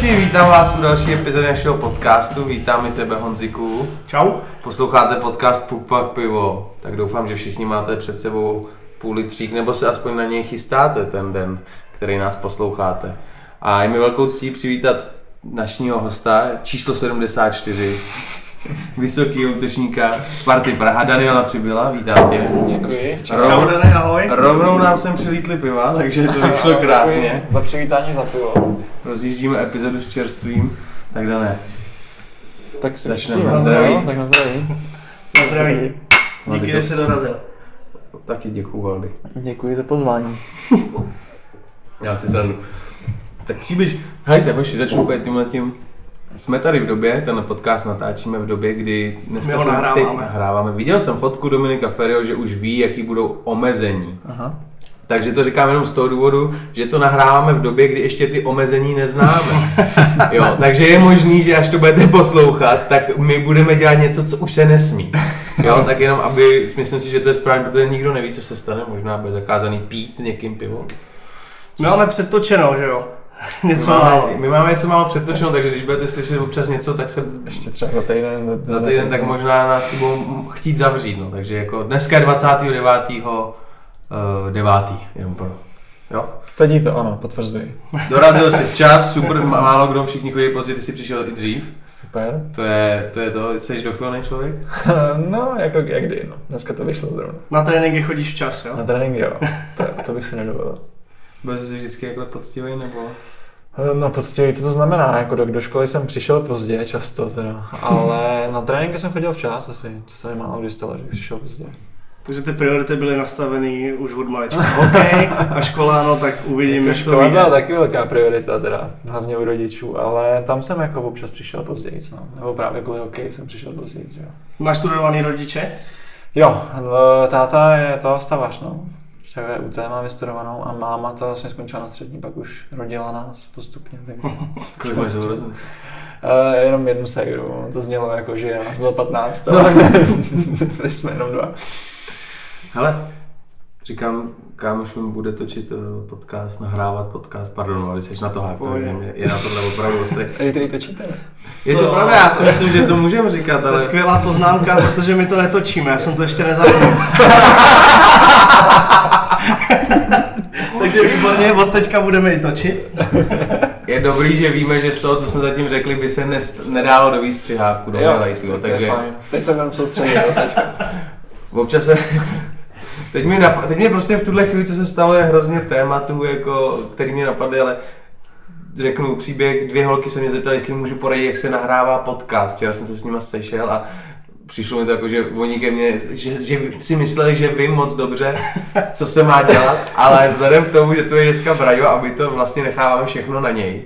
Posluchači, vítám vás u další epizody našeho podcastu. Vítám i tebe, Honziku. Čau. Posloucháte podcast Puk Pak Pivo. Tak doufám, že všichni máte před sebou půl litřík, nebo se aspoň na něj chystáte ten den, který nás posloucháte. A je mi velkou ctí přivítat našního hosta, číslo 74, vysoký útočníka Sparty Praha, Daniela Přibyla, vítám tě. Děkuji. Čau. Čau, Dane, ahoj. Rovnou nám sem přilítli piva, takže to vyšlo krásně. Děkuji Za přivítání za pivo. Rozjíždíme epizodu s čerstvím, tak Dané. Tak si Začneme. Na zdraví. Tak na zdraví. Na zdraví. Díky, že jsi dorazil. Taky děkuju, Valdy. Děkuji za pozvání. Já si zradu. Tak příběž, hejte, hoši, začnu úplně tímhle tím. Jsme tady v době, ten podcast natáčíme v době, kdy dneska My ho nahráváme. teď nahráváme. Viděl jsem fotku Dominika Ferio, že už ví, jaký budou omezení. Aha. Takže to říkám jenom z toho důvodu, že to nahráváme v době, kdy ještě ty omezení neznáme. Jo, takže je možný, že až to budete poslouchat, tak my budeme dělat něco, co už se nesmí. Jo, tak jenom aby, myslím si, že to je správně, protože nikdo neví, co se stane, možná bude zakázaný pít s někým pivo. My máme předtočeno, že jo? Něco my málo. máme, my máme něco málo předtočeno, takže když budete slyšet občas něco, tak se Ještě třeba za týden. Za, za týden tak možná nás si budou chtít zavřít. No. Takže jako dneska je 29. Uh, 9. jenom pro. Jo. Sedí to, ano, potvrzuji. Dorazil jsi včas, super, málo kdo, všichni chodí pozdě, ty jsi přišel i dřív. Super. To je to, je to jsi dochvilný člověk? no, jako jak kdy, no. Dneska to vyšlo zrovna. Na tréninky chodíš včas, jo? Na trénink, jo. To, to bych si nedovolil. Byl jsi vždycky takhle poctivý nebo? No poctivý, co to znamená? Jako do, do školy jsem přišel pozdě, často teda, ale na tréninky jsem chodil včas asi, co se mi málo kdy stalo, že přišel pozdě. Takže ty priority byly nastaveny už od malička. Hokej a škola, no tak uvidím, Jako jak to vyjde. byla taky velká priorita teda, hlavně u rodičů, ale tam jsem jako občas přišel později, no. Nebo právě kvůli hokeji jsem přišel později, že jo. Máš studovaný rodiče? Jo, no, táta je to stavař, no. Takže UT má vystudovanou a máma to vlastně skončila na střední, pak už rodila nás postupně. Takže. Kolik máš? Uh, jenom jednu ségru, to znělo jako, že nás bylo 15, No. ale byli jsme jenom dva. Hele, říkám, kámošům bude točit eh, podcast, nahrávat podcast, pardon, ale jsi na to hype, je, je na tohle opravdu ostrý. Ej, ty to číte? Je to To- pravda, já si myslím, že to můžeme říkat, To je ale skvělá poznámka, protože my to netočíme, já jsem to ještě nezapnul. Takže výborně, od teďka budeme i točit. je dobrý, že víme, že z toho, co jsme zatím řekli, by se nest, nedálo do výstřihávku, do highlightu, takže fajn. Teď jsem tam soustředil. občas se... Teď mě, nap... teď mě prostě v tuhle chvíli, co se stalo, je hrozně tématů, jako, který mě napadly, ale řeknu příběh, dvě holky se mě zeptaly, jestli můžu poradit, jak se nahrává podcast. Včera jsem se s nima sešel a přišlo mi to jako, že oni ke mně, že, že si mysleli, že vím moc dobře, co se má dělat, ale vzhledem k tomu, že tu je dneska Brajo a my to vlastně necháváme všechno na něj,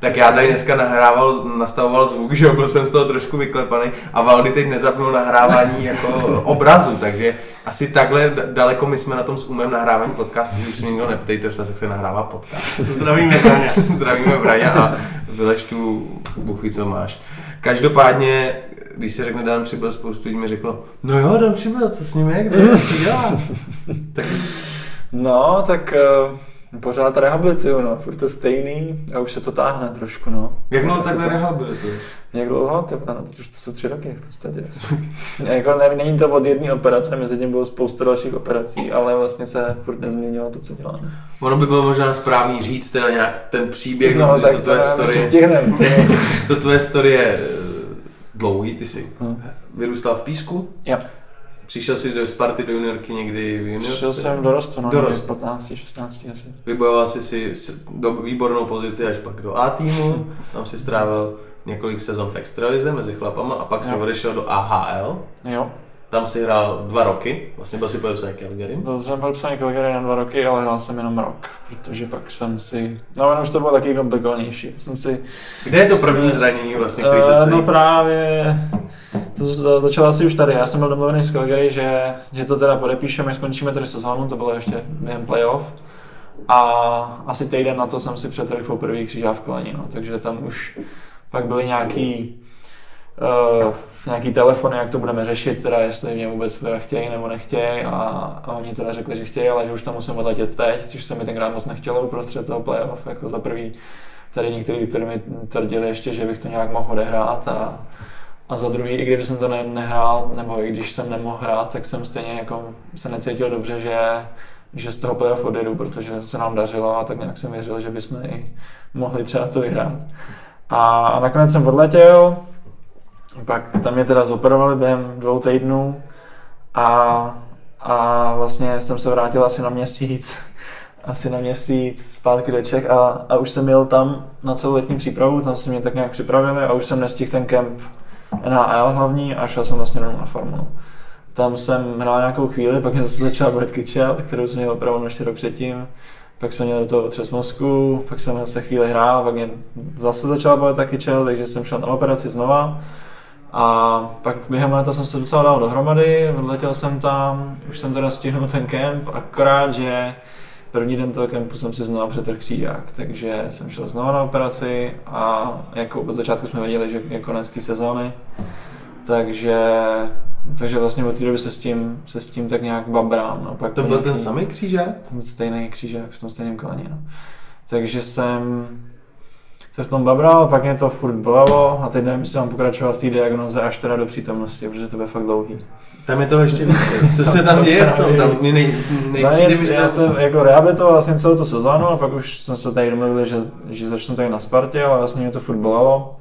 tak já tady dneska nahrával, nastavoval zvuk, že byl jsem z toho trošku vyklepaný a Valdy teď nezapnul nahrávání jako obrazu, takže asi takhle daleko my jsme na tom s umem nahrávání podcastu, už se nikdo neptejte, jak se nahrává podcast. Zdravíme, Táně. Zdravíme Braňa a vyleš tu buchy, co máš. Každopádně, když se řekne Dan Přibyl, spoustu lidí mi řeklo, no jo, Dan Přibyl, co s ním je, kde je, co dělá? tak No, tak uh, pořád rehabilituju, no, furt to stejný a už se to táhne trošku, no. jak dlouho takhle to- rehabilituješ? Jak dlouho? To, no, teď už to jsou tři roky v podstatě. jako ne, není to od jedné operace, mezi tím bylo spousta dalších operací, ale vlastně se furt nezměnilo to, co děláme. Ono by bylo možná správný říct teda nějak ten příběh, No, protože tak to to, tvoje to si story, stihneme. ty. to tvoje story je eh, dlouhý, ty jsi Hm. vyrůstal v Písku, Jo. Přišel jsi do Sparty do juniorky někdy v juniorce. Šel jsem dorostu, no, Dorost. někdy 15, 16 asi. Vybojoval jsi si do, výbornou pozici až pak do A týmu, tam si strávil několik sezon v extralize mezi chlapama a pak si odešel do AHL. Jo, Tam si hrál dva roky, vlastně byl si podepsaný Calgary. byl jsem podepsaný Calgary na dva roky, ale hrál jsem jenom rok, protože pak jsem si, no ono už to bylo taky komplikovanější, jsem si Kde je to první zranění vlastně, který to Eh, celý? No právě, to začalo asi už tady. Já jsem byl domluvený s Calgary, že, že to teda podepíšeme, skončíme tady sezónu, to bylo ještě během playoff. A asi týden na to jsem si přetrhl poprvé křížák v koleni, no. takže tam už pak byly nějaký, uh, nějaký telefony, jak to budeme řešit, teda jestli mě vůbec teda chtějí nebo nechtějí a, a oni teda řekli, že chtějí, ale že už tam musím odletět teď, což se mi tenkrát moc nechtělo uprostřed toho playoff, jako za prvý tady někteří doktory mi tvrdili ještě, že bych to nějak mohl odehrát a, a za druhý, i kdyby jsem to ne, nehrál, nebo i když jsem nemohl hrát, tak jsem stejně jako se necítil dobře, že, že z toho playoff odjedu, protože se nám dařilo a tak nějak jsem věřil, že bychom i mohli třeba to vyhrát. A, a nakonec jsem odletěl, pak tam mě teda zoperovali během dvou týdnů. A, a vlastně jsem se vrátil asi na měsíc, asi na měsíc zpátky do Čech a, a už jsem jel tam na celou letní přípravu, tam se mě tak nějak připravili a už jsem nestihl ten kemp NHL hlavní a šel jsem vlastně na farmu. Tam jsem hrál nějakou chvíli, pak mě zase začala bolet kyčel, kterou jsem měl opravdu ještě rok předtím. Pak jsem měl do toho otřes mozku, pak jsem se chvíli hrál, pak mě zase začala bolet taky čel, takže jsem šel na operaci znova. A pak během léta jsem se docela dal dohromady, odletěl jsem tam, už jsem teda stihnul ten kemp, akorát, že první den toho kempu jsem si znovu přetrhl křížák, takže jsem šel znovu na operaci a jako od začátku jsme věděli, že je konec té sezóny, takže, takže vlastně od té doby se s tím, se s tím tak nějak babrám. No. Pak to byl nějaký, ten samý křížák? Ten stejný křížák v tom stejném koleni, no. Takže jsem se v tom babral, pak mě to furt bolelo a teď nevím, jestli mám pokračovat v té diagnoze až teda do přítomnosti, protože to bude fakt dlouhý. Tam je to ještě více. Co se tam děje v tom? Tam nej, nej, nejpřijde že já jsem jako rehabilitoval vlastně celou tu sezónu a pak už jsme se tady domluvili, že, že začnu tady na Spartě, ale vlastně mě to furt bolelo.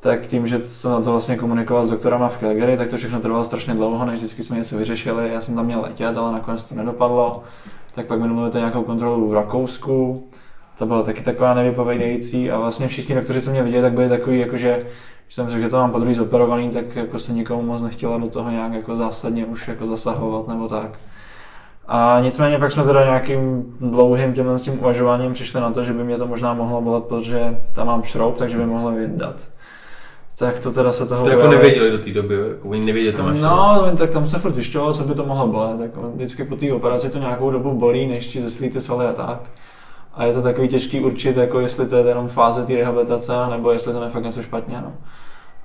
Tak tím, že jsem na to vlastně komunikoval s doktorama v Calgary, tak to všechno trvalo strašně dlouho, než vždycky jsme něco vyřešili. Já jsem tam měl letět, ale nakonec to nedopadlo. Tak pak mi domluvili nějakou kontrolu v Rakousku to bylo taky taková nevypovědějící a vlastně všichni doktoři, co mě viděli, tak byli takový, jakože, že jsem řekl, že to mám podruhý zoperovaný, tak jako se nikomu moc nechtěla do toho nějak jako zásadně už jako zasahovat nebo tak. A nicméně pak jsme teda nějakým dlouhým těmhle s tím uvažováním přišli na to, že by mě to možná mohlo bolet, protože tam mám šroub, takže by mohlo vydat. Tak to teda se toho... To jako nevěděli do té doby, jako oni nevěděli, to máš. No, tak tam se furt zjišťovalo, co by to mohlo bolet. Tak vždycky po té operaci to nějakou dobu bolí, než ti zeslí ty svaly a tak. A je to takový těžký určit, jako jestli to je jenom fáze té rehabilitace, nebo jestli tam je fakt něco špatně. No.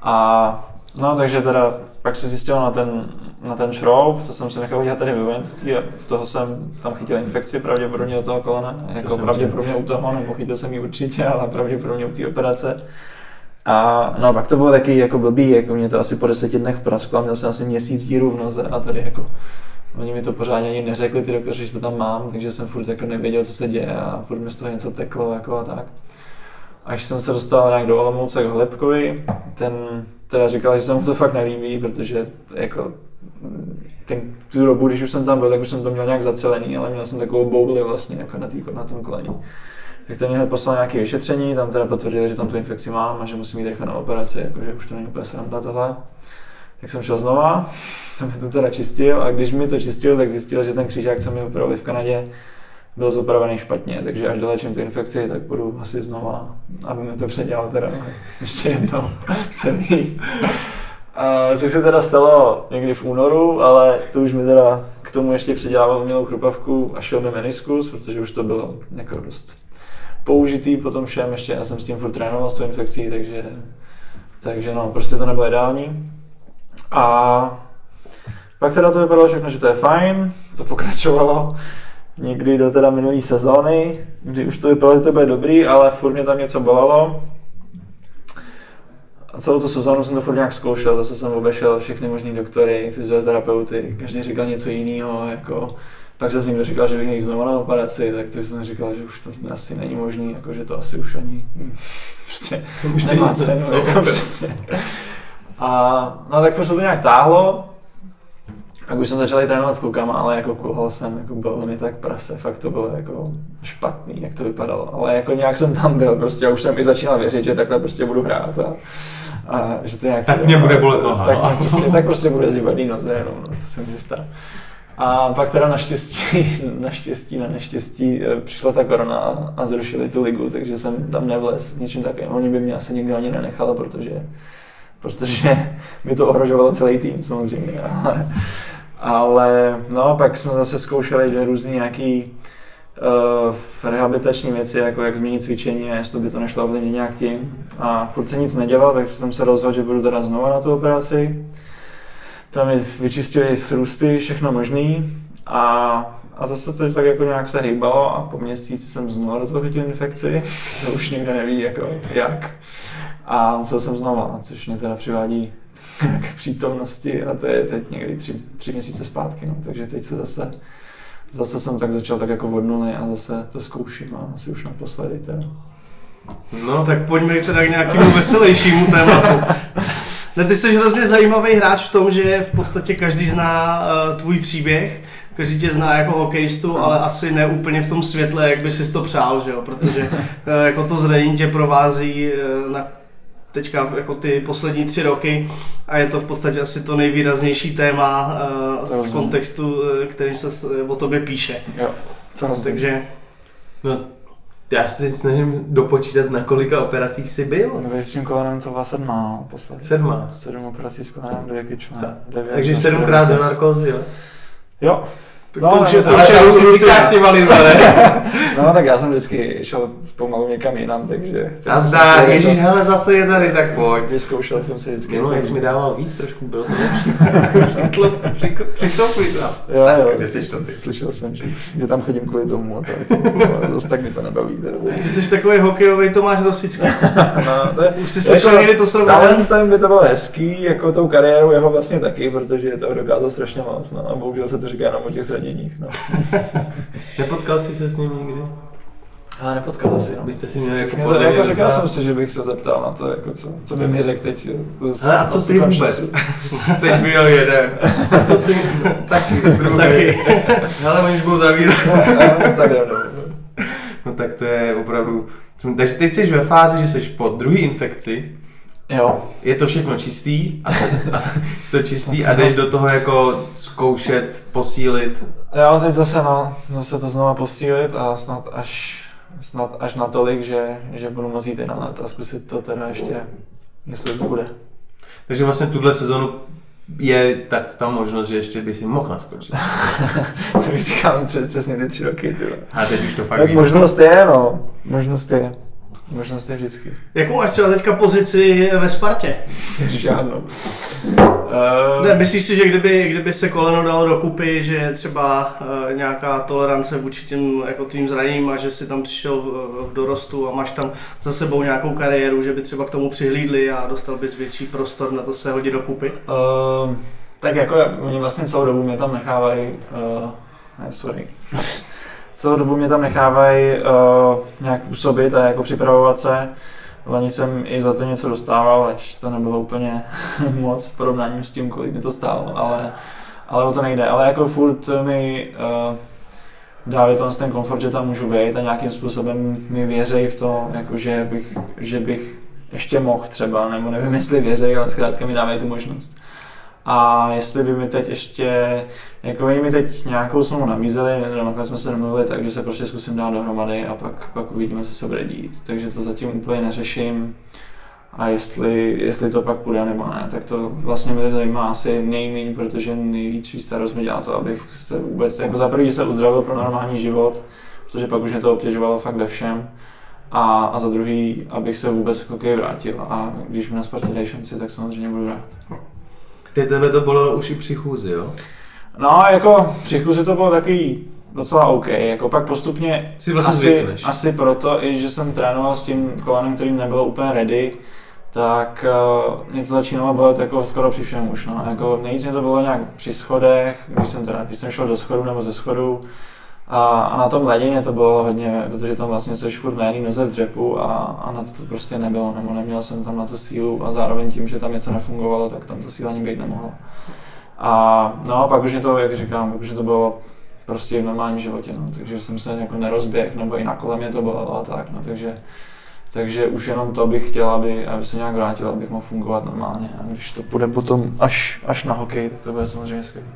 A no, takže teda pak se zjistil na ten, na ten šroub, to jsem si nechal udělat tady ve vojenský a toho jsem tam chytil infekci pravděpodobně do toho kolena, jako pravděpodobně u toho, nebo chytil jsem ji určitě, ale pravděpodobně u té operace. A no pak to bylo taky jako blbý, jako mě to asi po deseti dnech prasklo, měl jsem asi měsíc díru v noze a tady jako Oni mi to pořádně ani neřekli, ty doktoři, že to tam mám, takže jsem furt jako nevěděl, co se děje a furt mi z toho něco teklo jako a tak. Až jsem se dostal nějak do Olomouce k Hlepkovi, ten teda říkal, že se mu to fakt nelíbí, protože jako ten, tu dobu, když už jsem tam byl, tak už jsem to měl nějak zacelený, ale měl jsem takovou bouli vlastně jako na, tý, na tom koleni. Tak ten mě poslal nějaké vyšetření, tam teda potvrdili, že tam tu infekci mám a že musím jít rychle na operaci, jakože už to není úplně sranda tohle. Tak jsem šel znova, jsem to teda čistil a když mi to čistil, tak zjistil, že ten křížák, co mi opravili v Kanadě, byl zopravený špatně, takže až dolečím tu infekci, tak budu asi znova, aby mi to předělal teda ještě jednou celý. A což se teda stalo někdy v únoru, ale to už mi teda k tomu ještě předělával umělou chrupavku a šel mi meniskus, protože už to bylo jako dost použitý po tom všem, ještě já jsem s tím furt trénoval s tou infekcí, takže, takže no, prostě to nebylo ideální. A pak teda to vypadalo všechno, že to je fajn, to pokračovalo někdy do teda minulé sezóny, kdy už to vypadalo, že to bude dobrý, ale furt mě tam něco bolelo. A celou tu sezónu jsem to furt nějak zkoušel, zase jsem obešel všechny možný doktory, fyzioterapeuty, každý říkal něco jiného, jako pak se s ním říkal, že bych jít znovu na operaci, tak to jsem říkal, že už to asi není možný, jako že to asi už ani prostě to už nemá cenu, jako prostě. A no tak prostě to nějak táhlo, pak už jsem začal trénovat s klukama, ale jako kulhal jsem, jako bylo mi tak prase, fakt to bylo jako špatný, jak to vypadalo. Ale jako nějak jsem tam byl prostě a už jsem i začínal věřit, že takhle prostě budu hrát a, a že to nějak... Tak mě bude bolet noha. Tak, no. prostě, tak prostě bude zívat noze jenom, no, to se může stát. A pak teda naštěstí, naštěstí, na neštěstí eh, přišla ta korona a zrušili tu ligu, takže jsem tam nevlez ničím takovým. Oni by mě asi nikdo ani nenechali, protože protože by to ohrožovalo celý tým samozřejmě, ale, ale no, pak jsme zase zkoušeli že různý nějaký uh, rehabilitační věci, jako jak změnit cvičení jestli by to nešlo ovlivnit nějak tím. A furt se nic nedělo, takže jsem se rozhodl, že budu teda znovu na tu operaci. Tam mi vyčistili srůsty, všechno možný. A, a zase to tak jako nějak se hýbalo a po měsíci jsem znovu do toho chytil infekci, to už nikdo neví jako jak. A musel jsem znova, což mě teda přivádí k přítomnosti a to je teď někdy tři, tři měsíce zpátky, no. takže teď se zase, zase jsem tak začal tak jako od nuly a zase to zkouším a asi už naposledy teda. No tak pojďme teda k nějakému veselějšímu tématu. Ne, ty jsi hrozně zajímavý hráč v tom, že v podstatě každý zná uh, tvůj příběh, každý tě zná jako hokejistu, ale asi ne úplně v tom světle, jak by si to přál, že jo? protože uh, jako to zranění tě provází uh, na teďka jako ty poslední tři roky a je to v podstatě asi to nejvýraznější téma uh, v kontextu, který se o tobě píše. Jo, no, takže... No, já se teď snažím dopočítat, na kolika operacích jsi byl. No, s tím kolenem to byla sedmá poslední. Sedmá? Sedm operací s kolenem, dvě kyčle. Takže sedmkrát do narkózy, jo? Jo, tak no, to už je, to už je různý s těma lidma, ne? no tak já jsem vždycky šel pomalu někam jinam, takže... A zdá, ježíš, hele, zase je tady, tak pojď. Vyzkoušel jsem si vždycky. No, jak jsi mi dával víc, trošku bylo to lepší. Přitopuj to. Jo, jo. Kde jsi to ty? Slyšel jsem, že, že tam chodím kvůli tomu a tak. Zase tak mi to nebaví. Ty jsi takový hokejový Tomáš Rosický. no, to je, Už jsi slyšel jako, někdy to srovnání? Talentem by to bylo hezký, jako tou kariérou jeho vlastně taky, protože to dokázal strašně moc. No, a bohužel se to říká jenom o těch zraněních. No. Nepotkal jsi se s ním nikdy? Ale nepotkal asi, no. Byste si měli jako podle jako říkal jsem si, že bych se zeptal na to, jako co, co by mi řekl teď. Ale a co ty vůbec? teď byl jeden. A co ty? Taky, druhý. Taky. Ale oni už budou zavírat. no, tak no, no. no tak to je opravdu... Takže teď jsi ve fázi, že jsi po druhé infekci, Jo. Je to všechno čistý, a, a to čistý a jdeš do toho jako zkoušet, posílit. Jo, teď zase no, zase to znova posílit a snad až, snad až natolik, že, že budu moct jít i na let a zkusit to teda ještě, jestli to bude. Takže vlastně tuhle sezonu je tak ta možnost, že ještě by si mohl naskočit. to už říkám přes, přesně ty tři roky. Tyhle. A teď už to fakt Tak možnost je, no. Možnost je. Možnost je vždycky. Jakou máš třeba teďka pozici ve Spartě? Žádnou. Uh... Ne, myslíš si, že kdyby, kdyby se koleno dalo dokupy, že je třeba uh, nějaká tolerance vůči těm jako tým zraněním a že si tam přišel v, v dorostu a máš tam za sebou nějakou kariéru, že by třeba k tomu přihlídli a dostal bys větší prostor na to se hodit dokupy? Uh, tak jako oni vlastně celou dobu mě tam nechávají, uh, ne, sorry celou dobu mě tam nechávají uh, nějak působit a jako připravovat se. Lani jsem i za to něco dostával, ať to nebylo úplně moc v porovnání s tím, kolik mi to stálo, ale, ale o to nejde. Ale jako furt mi uh, to ten komfort, že tam můžu být a nějakým způsobem mi věří v to, jako že, bych, že bych ještě mohl třeba, nebo nevím, jestli věří, ale zkrátka mi dávají tu možnost. A jestli by mi teď ještě, jako mi teď nějakou smlouvu nabízeli, nakonec jsme se domluvili tak, že se prostě zkusím dát dohromady a pak, pak uvidíme, co se bude dít. Takže to zatím úplně neřeším. A jestli, jestli to pak půjde nebo ne, tak to vlastně mě zajímá asi nejméně, protože největší starost mi dělá to, abych se vůbec, jako za první se uzdravil pro normální život, protože pak už mě to obtěžovalo fakt ve všem. A, a za druhý, abych se vůbec k hokeji vrátil. A když mi na Spartě dají šanci, tak samozřejmě budu rád. Ty tebe to bylo už i při chůzi, jo? No, jako při chůzi to bylo taky docela OK. Jako pak postupně si vlastně asi, zvykneš. asi proto, i že jsem trénoval s tím kolenem, který nebylo úplně ready, tak uh, mě to začínalo bolet jako skoro při všem už. No. Jako nejvíc mě to bylo nějak při schodech, když jsem, teda, když jsem šel do schodu nebo ze schodu. A, a na tom ledině to bylo hodně, protože tam vlastně seš furt na jedné noze v dřepu a, a na to, to prostě nebylo, nebo neměl jsem tam na to sílu a zároveň tím, že tam něco nefungovalo, tak tam ta síla ani být nemohla. A no a pak už mě to, jak říkám, pak už mě to bylo prostě v normálním životě, no, takže jsem se jako nerozběh, nebo i na kole mě to bylo a tak, no, takže, takže už jenom to bych chtěl, aby, aby se nějak vrátil, abych mohl fungovat normálně. A když to půjde potom až, až na hokej, tak to bude samozřejmě skvělé.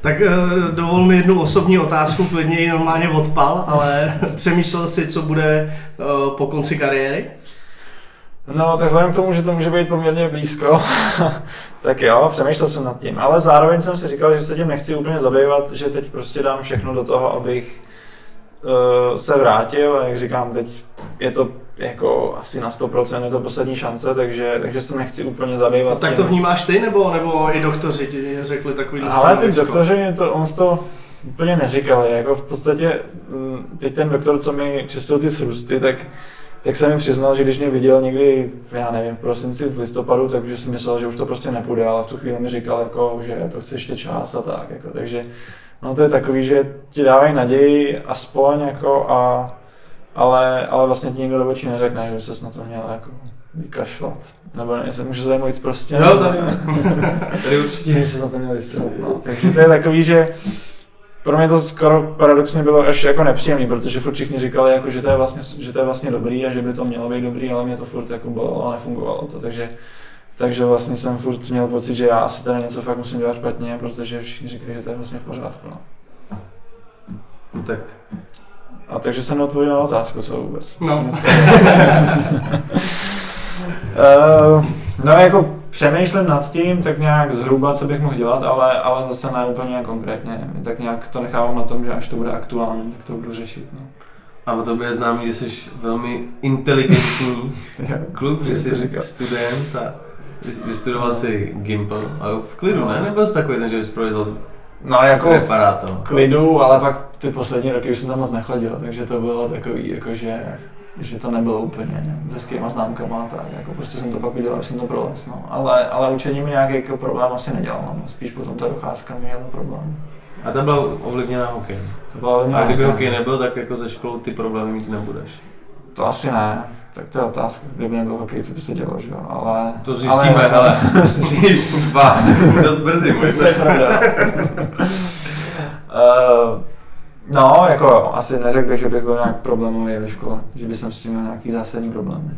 Tak eh, dovol mi jednu osobní otázku, klidně ji normálně odpal, ale přemýšlel si, co bude eh, po konci kariéry? No, tak vzhledem k tomu, že to může být poměrně blízko, tak jo, přemýšlel jsem nad tím. Ale zároveň jsem si říkal, že se tím nechci úplně zabývat, že teď prostě dám všechno do toho, abych uh, se vrátil. A jak říkám, teď je to jako asi na 100% je to poslední šance, takže, takže se nechci úplně zabývat. A tak to vnímáš ty, nebo, nebo i doktoři ti řekli takový Ale ty doktoři, to, on to úplně neříkali, jako v podstatě mm, teď ten doktor, co mi čistil ty srůsty, tak tak jsem mi přiznal, že když mě viděl někdy, já nevím, v prosinci, v listopadu, takže si myslel, že už to prostě nepůjde, ale v tu chvíli mi říkal, jako, že to chce ještě čas a tak. Jako, takže no to je takový, že ti dávají naději aspoň, jako, a, ale, ale vlastně ti nikdo do očí neřekne, že se na to měl jako vykašlat. Nebo ne, se může zajímat víc prostě. Jo, tady, tady určitě. Že se na to měl vystřelit. No. Takže to je takový, že pro mě to skoro paradoxně bylo až jako nepříjemný, protože furt všichni říkali, jako, že, to je vlastně, že to je vlastně dobrý a že by to mělo být dobrý, ale mě to furt jako bylo a nefungovalo to, takže, takže vlastně jsem furt měl pocit, že já asi tady něco fakt musím dělat špatně, protože všichni říkali, že to je vlastně v pořádku. No. no tak. A takže jsem odpověděl na otázku, co vůbec. No. uh, no jako přemýšlím nad tím, tak nějak zhruba, co bych mohl dělat, ale, ale zase ne úplně konkrétně. Tak nějak to nechávám na tom, že až to bude aktuální, tak to budu řešit. No. A o tobě je známý, že jsi velmi inteligentní kluk, že jsi student a vystudoval si Gimple a v klidu, no. ne? Nebyl jsi takový ten, že bys provězal No jako reparátor. v klidu, ale pak ty poslední roky už jsem tam moc nechodil, takže to bylo takový, jakože že to nebylo úplně se skýma známkama, tak jako prostě jsem to pak udělal, jsem to prolez, no. Ale, ale učení mi nějaký jako problém asi nedělal, no. spíš potom ta docházka mi měla problém. A ta byla ovlivněna hokej. To byla ovlivněna A kdyby hokej nebyl, tak jako ze školou ty problémy mít nebudeš. To asi ne, tak to je otázka, kdyby nebyl hokej, co by se dělo, že jo, ale... To zjistíme, ale... hele, dřív, dva, dost brzy možná. to je pravda. uh, No, jako asi neřekl bych, že bych byl nějak problémový ve škole, že bych s tím měl nějaký zásadní problémy.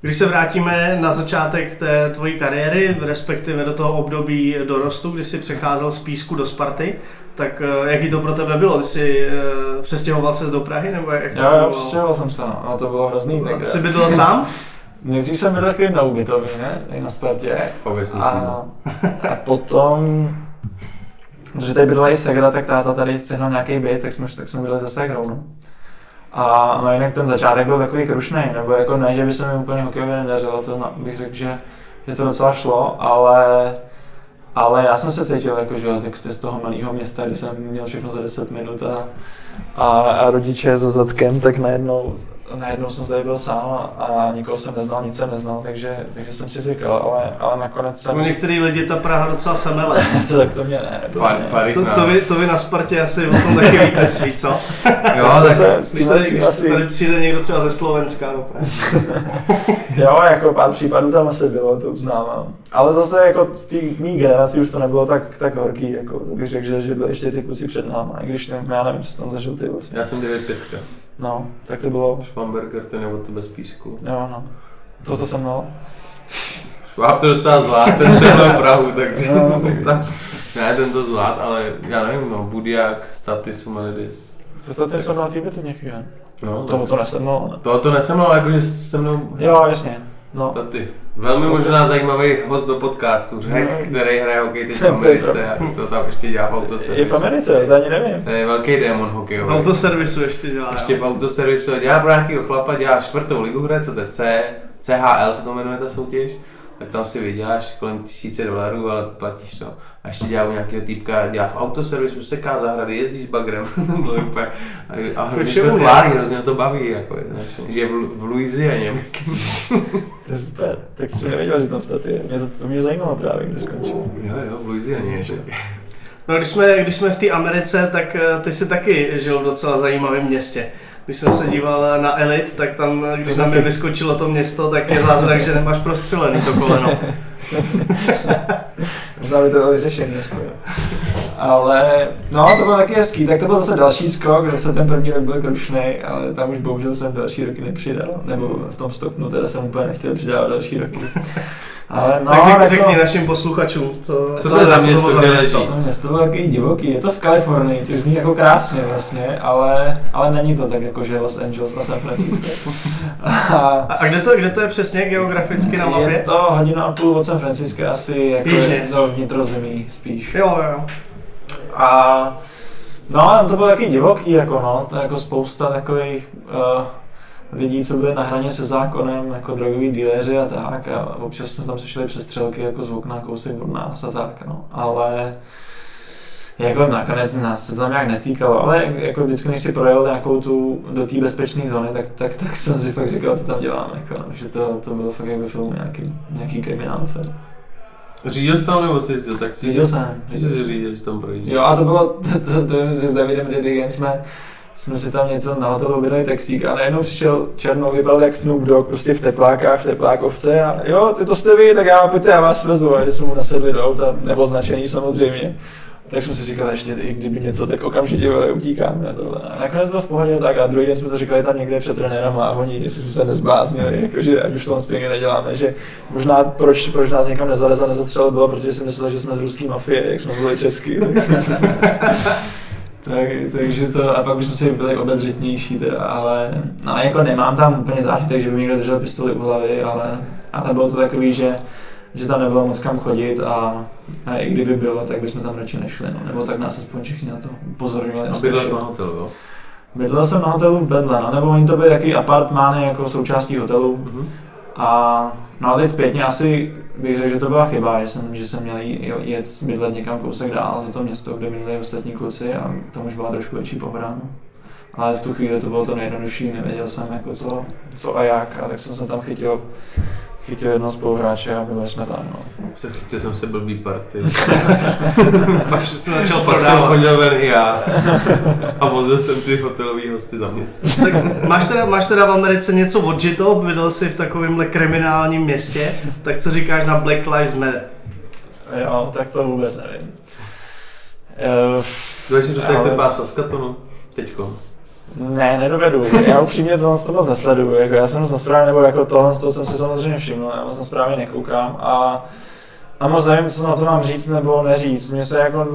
Když se vrátíme na začátek té tvojí kariéry, respektive do toho období dorostu, kdy jsi přecházel z Písku do Sparty, tak eh, jaký to pro tebe bylo? Ty jsi uh, přestěhoval se do Prahy, nebo jak to Jo, jo, přestěhoval jsem se, no. no to bylo hrozný. A jsi bydlel sám? Nejdřív jsem byl takový na ubytovně, ne, na Spartě. Pověz a, a potom protože tady bydlela i Segra, tak táta tady sehnal nějaký byt, tak jsme, tak jsme byli se Segrou. No. A no jinak ten začátek byl takový krušný, nebo jako ne, že by se mi úplně hokejově nedařilo, to no, bych řekl, že, že to docela šlo, ale ale já jsem se cítil jako, že tak z toho malého města, kde jsem měl všechno za 10 minut a, a, a rodiče za zadkem, tak najednou najednou jsem tady byl sám a nikoho jsem neznal, nic jsem neznal, takže, takže jsem si zvykl, ale, ale nakonec jsem... No některý lidi ta Praha docela semele. to, tak to mě ne. To, pár, pár to, to, vy, to vy na Spartě asi o tom taky víte svý, co? jo, tak se, když, tady, když asi... tady přijde někdo třeba ze Slovenska do Prahy. jo, jako pár případů tam asi bylo, to uznávám. Ale zase jako v té mý generaci už to nebylo tak, tak horký, jako bych řekl, že, že byly ještě ty kluci před náma, i když nevím, já nevím, co tam zažil ty vlastně. Já jsem 9 No, tak to bylo... Schwamberger, ten je od tebe z písku. Jo, no. To, co jsem měl. Šváb to docela zvlád, ten se měl Prahu, tak, no, tak ne, ten to zvlád, ale já nevím, no, Budiak, Statis, Humanidis. Se Statis jsem na té to nějaký, No, toho to nesemlo. Ne? Toho to nesemlo, jakože se mnou... Jo, jasně. No. Staty. Velmi možná zajímavý host do podcastu, řek, no, který hraje hokej teď v Americe a to tam ještě dělá v autoservisu. Je v Americe, to ani nevím. To je velký démon hokejový. V autoservisu ještě dělá. Ještě v autoservisu dělá pro nějakého chlapa, dělá čtvrtou ligu hraje, co to je C, CHL se to jmenuje ta soutěž tak tam si vyděláš kolem tisíce dolarů, ale platíš to. A ještě dělá u nějakého týpka, dělá v autoservisu, seká zahrady, jezdí s bagrem. to je úplně, a hrozně to chválí, hrozně to baví, jako, že je v, v Louisianě, myslím. to je super, tak jsem nevěděl, že tam staty je. Mě to, to mě zajímalo právě, když skončil. Jo, jo, v Louisianě ještě. No, když jsme, když jsme v té Americe, tak eh, ty jsi taky žil v docela zajímavém městě když jsem se díval na Elit, tak tam, když na mě vyskočilo to město, tak je zázrak, že nemáš prostřelený to koleno. Možná by to bylo vyřešené skoro. Ale no, to bylo taky hezký. Tak to byl zase další skok, zase ten první rok byl krušný, ale tam už bohužel jsem další roky nepřidal. Nebo v tom stopnu teda jsem úplně nechtěl přidávat další roky. Ale no, tak řekni, jako, řekni našim posluchačům, co, co, co to je za město, kde leží. To město bylo takový divoký, je to v Kalifornii, což zní jako krásně vlastně, ale, ale není to tak jako, že Los Angeles a San Francisco. a, a kde, to, kde to je přesně geograficky na mapě? Je to hodina a půl od San Francisco asi, jako je to vnitrozemí spíš. Jo, jo. A no, to bylo taky divoký, jako no, to je jako spousta takových uh, lidí, co byli na hraně se zákonem, jako drogoví díleři a tak. A občas jsme tam slyšeli přestřelky jako zvuk na kousek od nás a tak. No. Ale jako nakonec nás se tam nějak netýkalo, ale jako vždycky, než si projel nějakou tu do té bezpečné zóny, tak, tak, tak, jsem si fakt říkal, co tam děláme, jako, že to, to bylo fakt jako film nějaký, nějaký kriminálce. Řídil jsi tam nebo jsi jezdil taxi? Řídil jsem. Řídil jsi řídil, jsi tam projížděl. Jo a to bylo, to, to, to, že s Davidem Riddigem jsme, jsme si tam něco na hotelu objednali taxík a najednou přišel Černo, vypadal jak Snoop Dogg, prostě v teplákách, v teplákovce a jo, ty to jste vy, tak já pojďte, já vás vezu a že jsme mu nasedli do auta, nebo značení samozřejmě. Tak jsme si říkali, že i kdyby něco, tak okamžitě utíkáme. Tohle. A nakonec bylo v pohodě tak a druhý den jsme to říkali tam někde před trenérem a oni, jestli jsme se nezbláznili, jakože ať už to stejně neděláme, že možná proč, proč nás někam nezalezl, nezastřelil, bylo, protože si myslel, že jsme z ruské mafie, jak jsme byli český. tak, takže to, a pak už jsme si byli obezřetnější teda, ale no jako nemám tam úplně zážitek, že by někdo držel pistoli u hlavy, ale, ale bylo to takový, že že tam nebylo moc kam chodit a, a i kdyby bylo, tak bychom tam radši nešli, no. nebo tak nás aspoň všichni na to upozorňovali. A bydlel na hotelu, jo? Bydlel jsem na hotelu vedle, no, nebo oni to byly takový apartmány jako součástí hotelu. Mm-hmm. A no a teď zpětně asi bych řekl, že to byla chyba, že jsem, že jsem měl jet bydlet někam kousek dál za to město, kde bydleli ostatní kluci a tam už byla trošku větší pohoda. No. Ale v tu chvíli to bylo to nejjednodušší, nevěděl jsem jako co, co a jak, a tak jsem se tam chytil chytil jednoho spoluhráče a byli jsme tam. No. Se chytil jsem se blbý party. Pak jsem začal pak jsem ven i já. A vozil jsem ty hotelový hosty za město. tak máš teda, máš teda v Americe něco odžito? Bydl jsi v takovémhle kriminálním městě? Tak co říkáš na Black Lives Matter? Jo, tak to vůbec nevím. Uh, Dovedeš si představit, jak vypadá v Saskatonu? Teďko. Ne, nedovedu. Já upřímně to moc nesleduju. Jako já jsem moc na zprávě, nebo jako tohle, to jsem si samozřejmě všiml, já moc na zprávě nekoukám a, a moc nevím, co na to mám říct nebo neříct. Mně se jako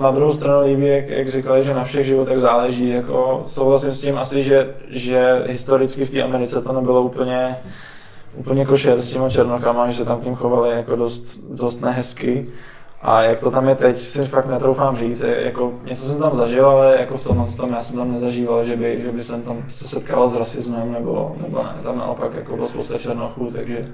na druhou stranu líbí, jak, jak říkali, že na všech životech záleží. Jako souhlasím s tím asi, že, že historicky v té Americe to nebylo úplně úplně košer s těma černokama, že se tam tím chovali jako dost, dost nehezky. A jak to tam je teď, si fakt netroufám říct. Jako, něco jsem tam zažil, ale jako v tomhle tom já jsem tam nezažíval, že by, že by jsem tam se setkal s rasismem, nebo, nebo ne. Tam naopak jako bylo spousta černochů, takže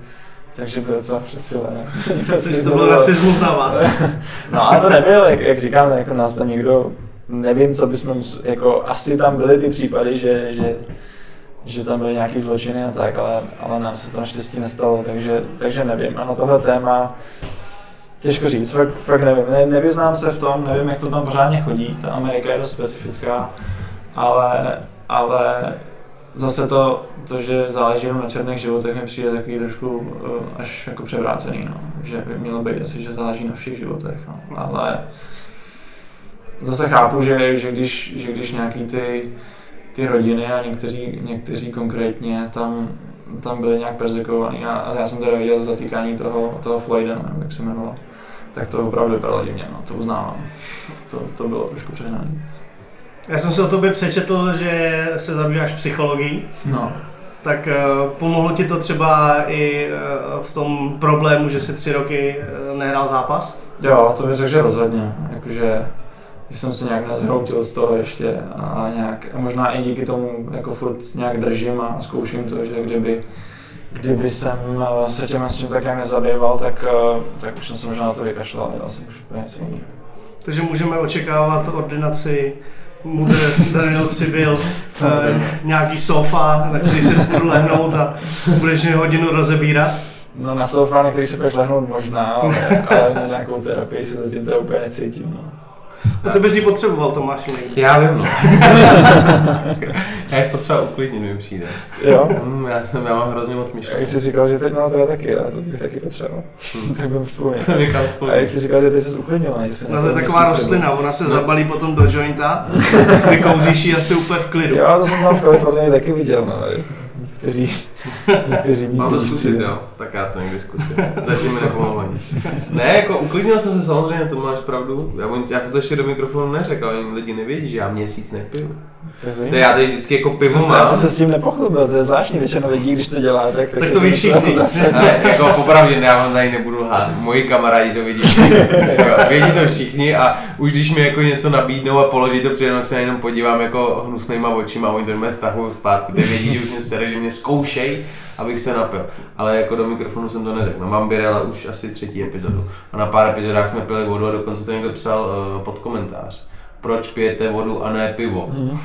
takže byl docela přesilené. Myslím, že to byl rasismus na vás. no a to nebyl, jak, jak říkám, jako nás tam někdo, nevím, co bychom, jako asi tam byly ty případy, že, že, že tam byly nějaký zločiny a tak, ale, ale nám se to naštěstí nestalo, takže, takže nevím. A na tohle téma Těžko říct, fakt, fakt nevím. Ne, nevyznám se v tom, nevím, jak to tam pořádně chodí. Ta Amerika je dost specifická, ale, ale zase to, to, že záleží jenom na černých životech, mi přijde takový trošku uh, až jako převrácený, no. Že by mělo být asi, že záleží na všech životech, no. Ale zase chápu, že, že, když, že když nějaký ty, ty rodiny a někteří, někteří konkrétně tam, tam byli nějak perzekovaní a, a já jsem teda viděl zatýkání toho, toho Floyda, nevím, jak se jmenoval tak to opravdu vypadalo divně, no, to uznávám. To, to bylo trošku přehnané. Já jsem si o tobě přečetl, že se zabýváš psychologií. No. Tak uh, pomohlo ti to třeba i uh, v tom problému, že si tři roky uh, nehrál zápas? Jo, to bych řekl, že rozhodně. Jakože že jsem se nějak nezhroutil z toho ještě a nějak, a možná i díky tomu jako furt nějak držím a zkouším to, že kdyby kdyby jsem eh, se těm s tím tak nějak nezabýval, tak, eh, tak už jsem se možná na to vykašlal, dělal jsem už úplně něco jiného. Takže můžeme očekávat ordinaci Mudr Daniel přibyl eh, nějaký sofa, na který se budu lehnout a budeš mě hodinu rozebírat? No na sofa, na který se budeš lehnout možná, ale, ale na nějakou terapii se zatím to úplně necítím. No. A to bys ji potřeboval, Tomáši, někdy. Já vím, no. já je potřeba uklidnit, mi přijde. Jo? Mm, já, jsem, já mám hrozně moc myšlenek. Jak jsi říkal, že teď mám teda taky, ale to bych taky potřeboval. Hmm. tak bych vzpomněl. A jak jsi říkal, že ty jsi uklidnila, že se No to je taková rostlina, ona se no. zabalí potom do jointa, vykouříš ji asi úplně v klidu. Jo, to jsem tam v Kalifornii taky viděl, no. Někteří Mám to zkusit, jo. Tak já to někdy zkusím. Zatím mi nepomohlo nic. Ne, jako uklidnil jsem se samozřejmě, to máš pravdu. Já, já jsem to ještě do mikrofonu neřekl, ale lidi nevědí, že já měsíc nepiju. To já tady vždycky jako pivo mám. Ty se s tím nepochlubil, to je zvláštní, většinou lidí, když to dělá, tak, tak, tak to ví všichni. Ne, jako popravdě, já vám tady nebudu lhát, moji kamarádi to vidí vědí to všichni a už když mi jako něco nabídnou a položí to přede tak se jenom podívám jako hnusnýma očima a oni to mě stahují zpátky, tak vědí, že už mě sere, že mě zkoušej abych se napil. Ale jako do mikrofonu jsem to neřekl. No, mám Birela už asi třetí epizodu. A na pár epizodách jsme pili vodu a dokonce to někdo psal uh, pod komentář. Proč pijete vodu a ne pivo? Mm.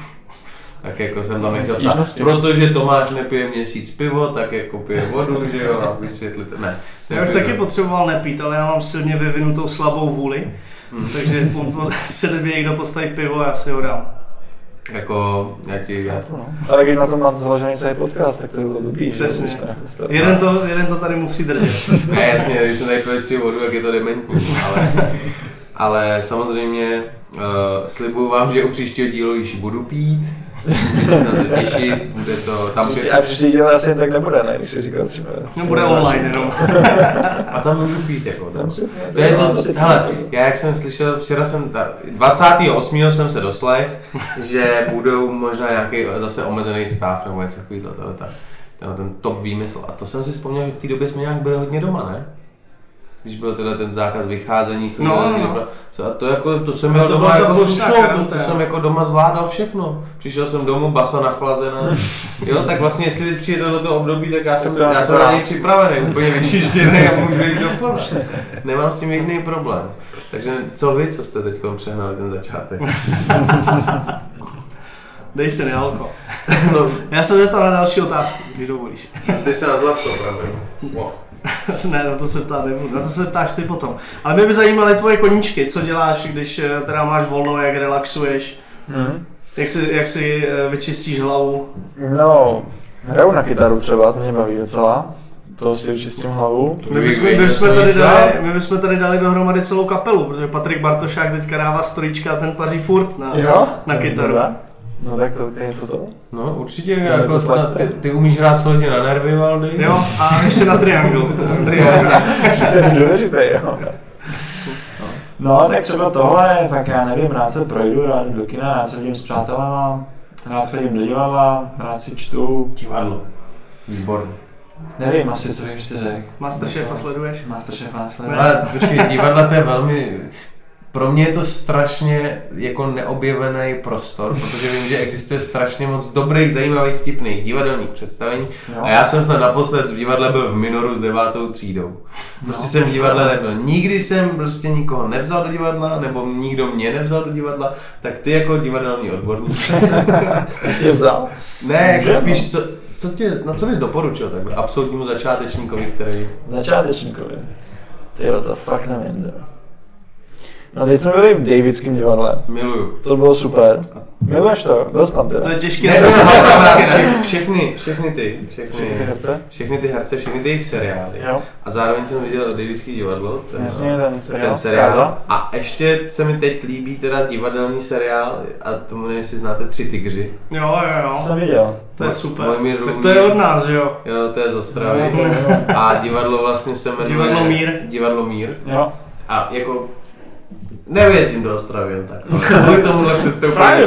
Tak jako jsem tam nechtěl psát, protože Tomáš nepije měsíc pivo, tak jako pije vodu, že jo, a vysvětlit, ne. Já už taky potřeboval nepít, ale já mám silně vyvinutou slabou vůli, hmm. takže přede mě někdo postaví pivo, já si ho dám. Jako, já ti, já... No. Ale když na tom máte založený celý podcast, tak to bylo dobrý. Přesně. jeden, to, jeden to tady musí držet. ne, jasně, když jsme tady pili tři vodu, tak je to dementní, ale, ale samozřejmě uh, slibuju vám, že u příštího dílu již budu pít, Můžete se na to těšit, bude to tam... Příště, a příští díl asi tak nebude, ne, když si říkal třeba. No bude online jenom. a tam můžu pít, jako. Tam si, to je to, hele, já jak jsem slyšel, včera jsem, ta, 28. jsem se doslech, že budou možná nějaký zase omezený stav nebo něco takového, ten top výmysl. A to jsem si vzpomněl, že v té době jsme nějak byli hodně doma, ne? Když byl tenhle ten zákaz vycházení, no, no. a to jako, to jsem měl to doma jako to, to, jsem jako doma zvládal všechno. Přišel jsem domů, basa nachlazená. jo, tak vlastně jestli teď přijde do toho období, tak já jsem, to, já jsem na něj připravený, úplně vyčištěný a můžu jít do pole. Nemám s tím jediný problém. Takže co vy, co jste teď přehnali ten začátek? Dej si nealko. no. Já se zeptal na další otázku, když dovolíš. Ty se na zlatko, pravda. Wow. Ne, na to se ptát nebudu, na to se ptáš ty potom. Ale mě by zajímaly tvoje koníčky, co děláš, když eh, teda máš volno, jak relaxuješ, hmm. jak, si, jak si eh, vyčistíš hlavu. No, hraju na kytaru třeba, to mě baví docela. To si vyčistím hlavu. My bychom, my bychom, tady dali, my bychom tady dali dohromady celou kapelu, protože Patrik Bartošák teďka dává storička a ten paří furt na, jo? na kytaru. No tak to je něco to? No určitě, jako, na, ty, ty, umíš hrát solidně na nervy, Valdy. Jo, a ještě na triangle. triangle. to je důležité, jo. No, tak třeba tohle, tak já nevím, rád se projdu, rád do kina, rád se vidím s přátelama, rád chodím do divadla, rád si čtu. Divadlo. Výborně. Nevím asi, co bych ještě řekl. Masterchefa sleduješ? Masterchefa nesleduješ. Ale počkej, divadla to je velmi pro mě je to strašně jako neobjevený prostor, protože vím, že existuje strašně moc dobrých, zajímavých, vtipných divadelních představení. No. A já jsem snad naposled v divadle byl v Minoru s devátou třídou. Prostě no. jsem v divadle nebyl. Nikdy jsem prostě nikoho nevzal do divadla, nebo nikdo mě nevzal do divadla, tak ty jako divadelní odborník. Tě vzal? Ne, jako spíš, co, co tě, na co bys doporučil takhle absolutnímu začátečníkovi, který... Začátečníkovi? Ty to fakt nevím. No teď jsme byli v Davidském divadle. Miluju. To bylo super. Miluješ to? Byl jsi tam teda. To je těžké. Ne, to jsem všechny, všechny ty, všechny, všechny herce, všechny ty herce, všechny ty jejich seriály. Jo. A zároveň jsem viděl Davidský divadlo. Ten, Jasně, ten seriál. Ten seriál. A ještě se mi teď líbí teda divadelní seriál, a tomu nevím, jestli znáte Tři tygři. Jo, jo, jo. Jsem viděl. To je super. tak to je od nás, že jo? Jo, to je z Ostravy. No, a divadlo vlastně se jmenuje... Divadlo Mír. Divadlo Mír. Jo. A jako Nevěřím do Ostravy jen tak. Kvůli tomuhle představení,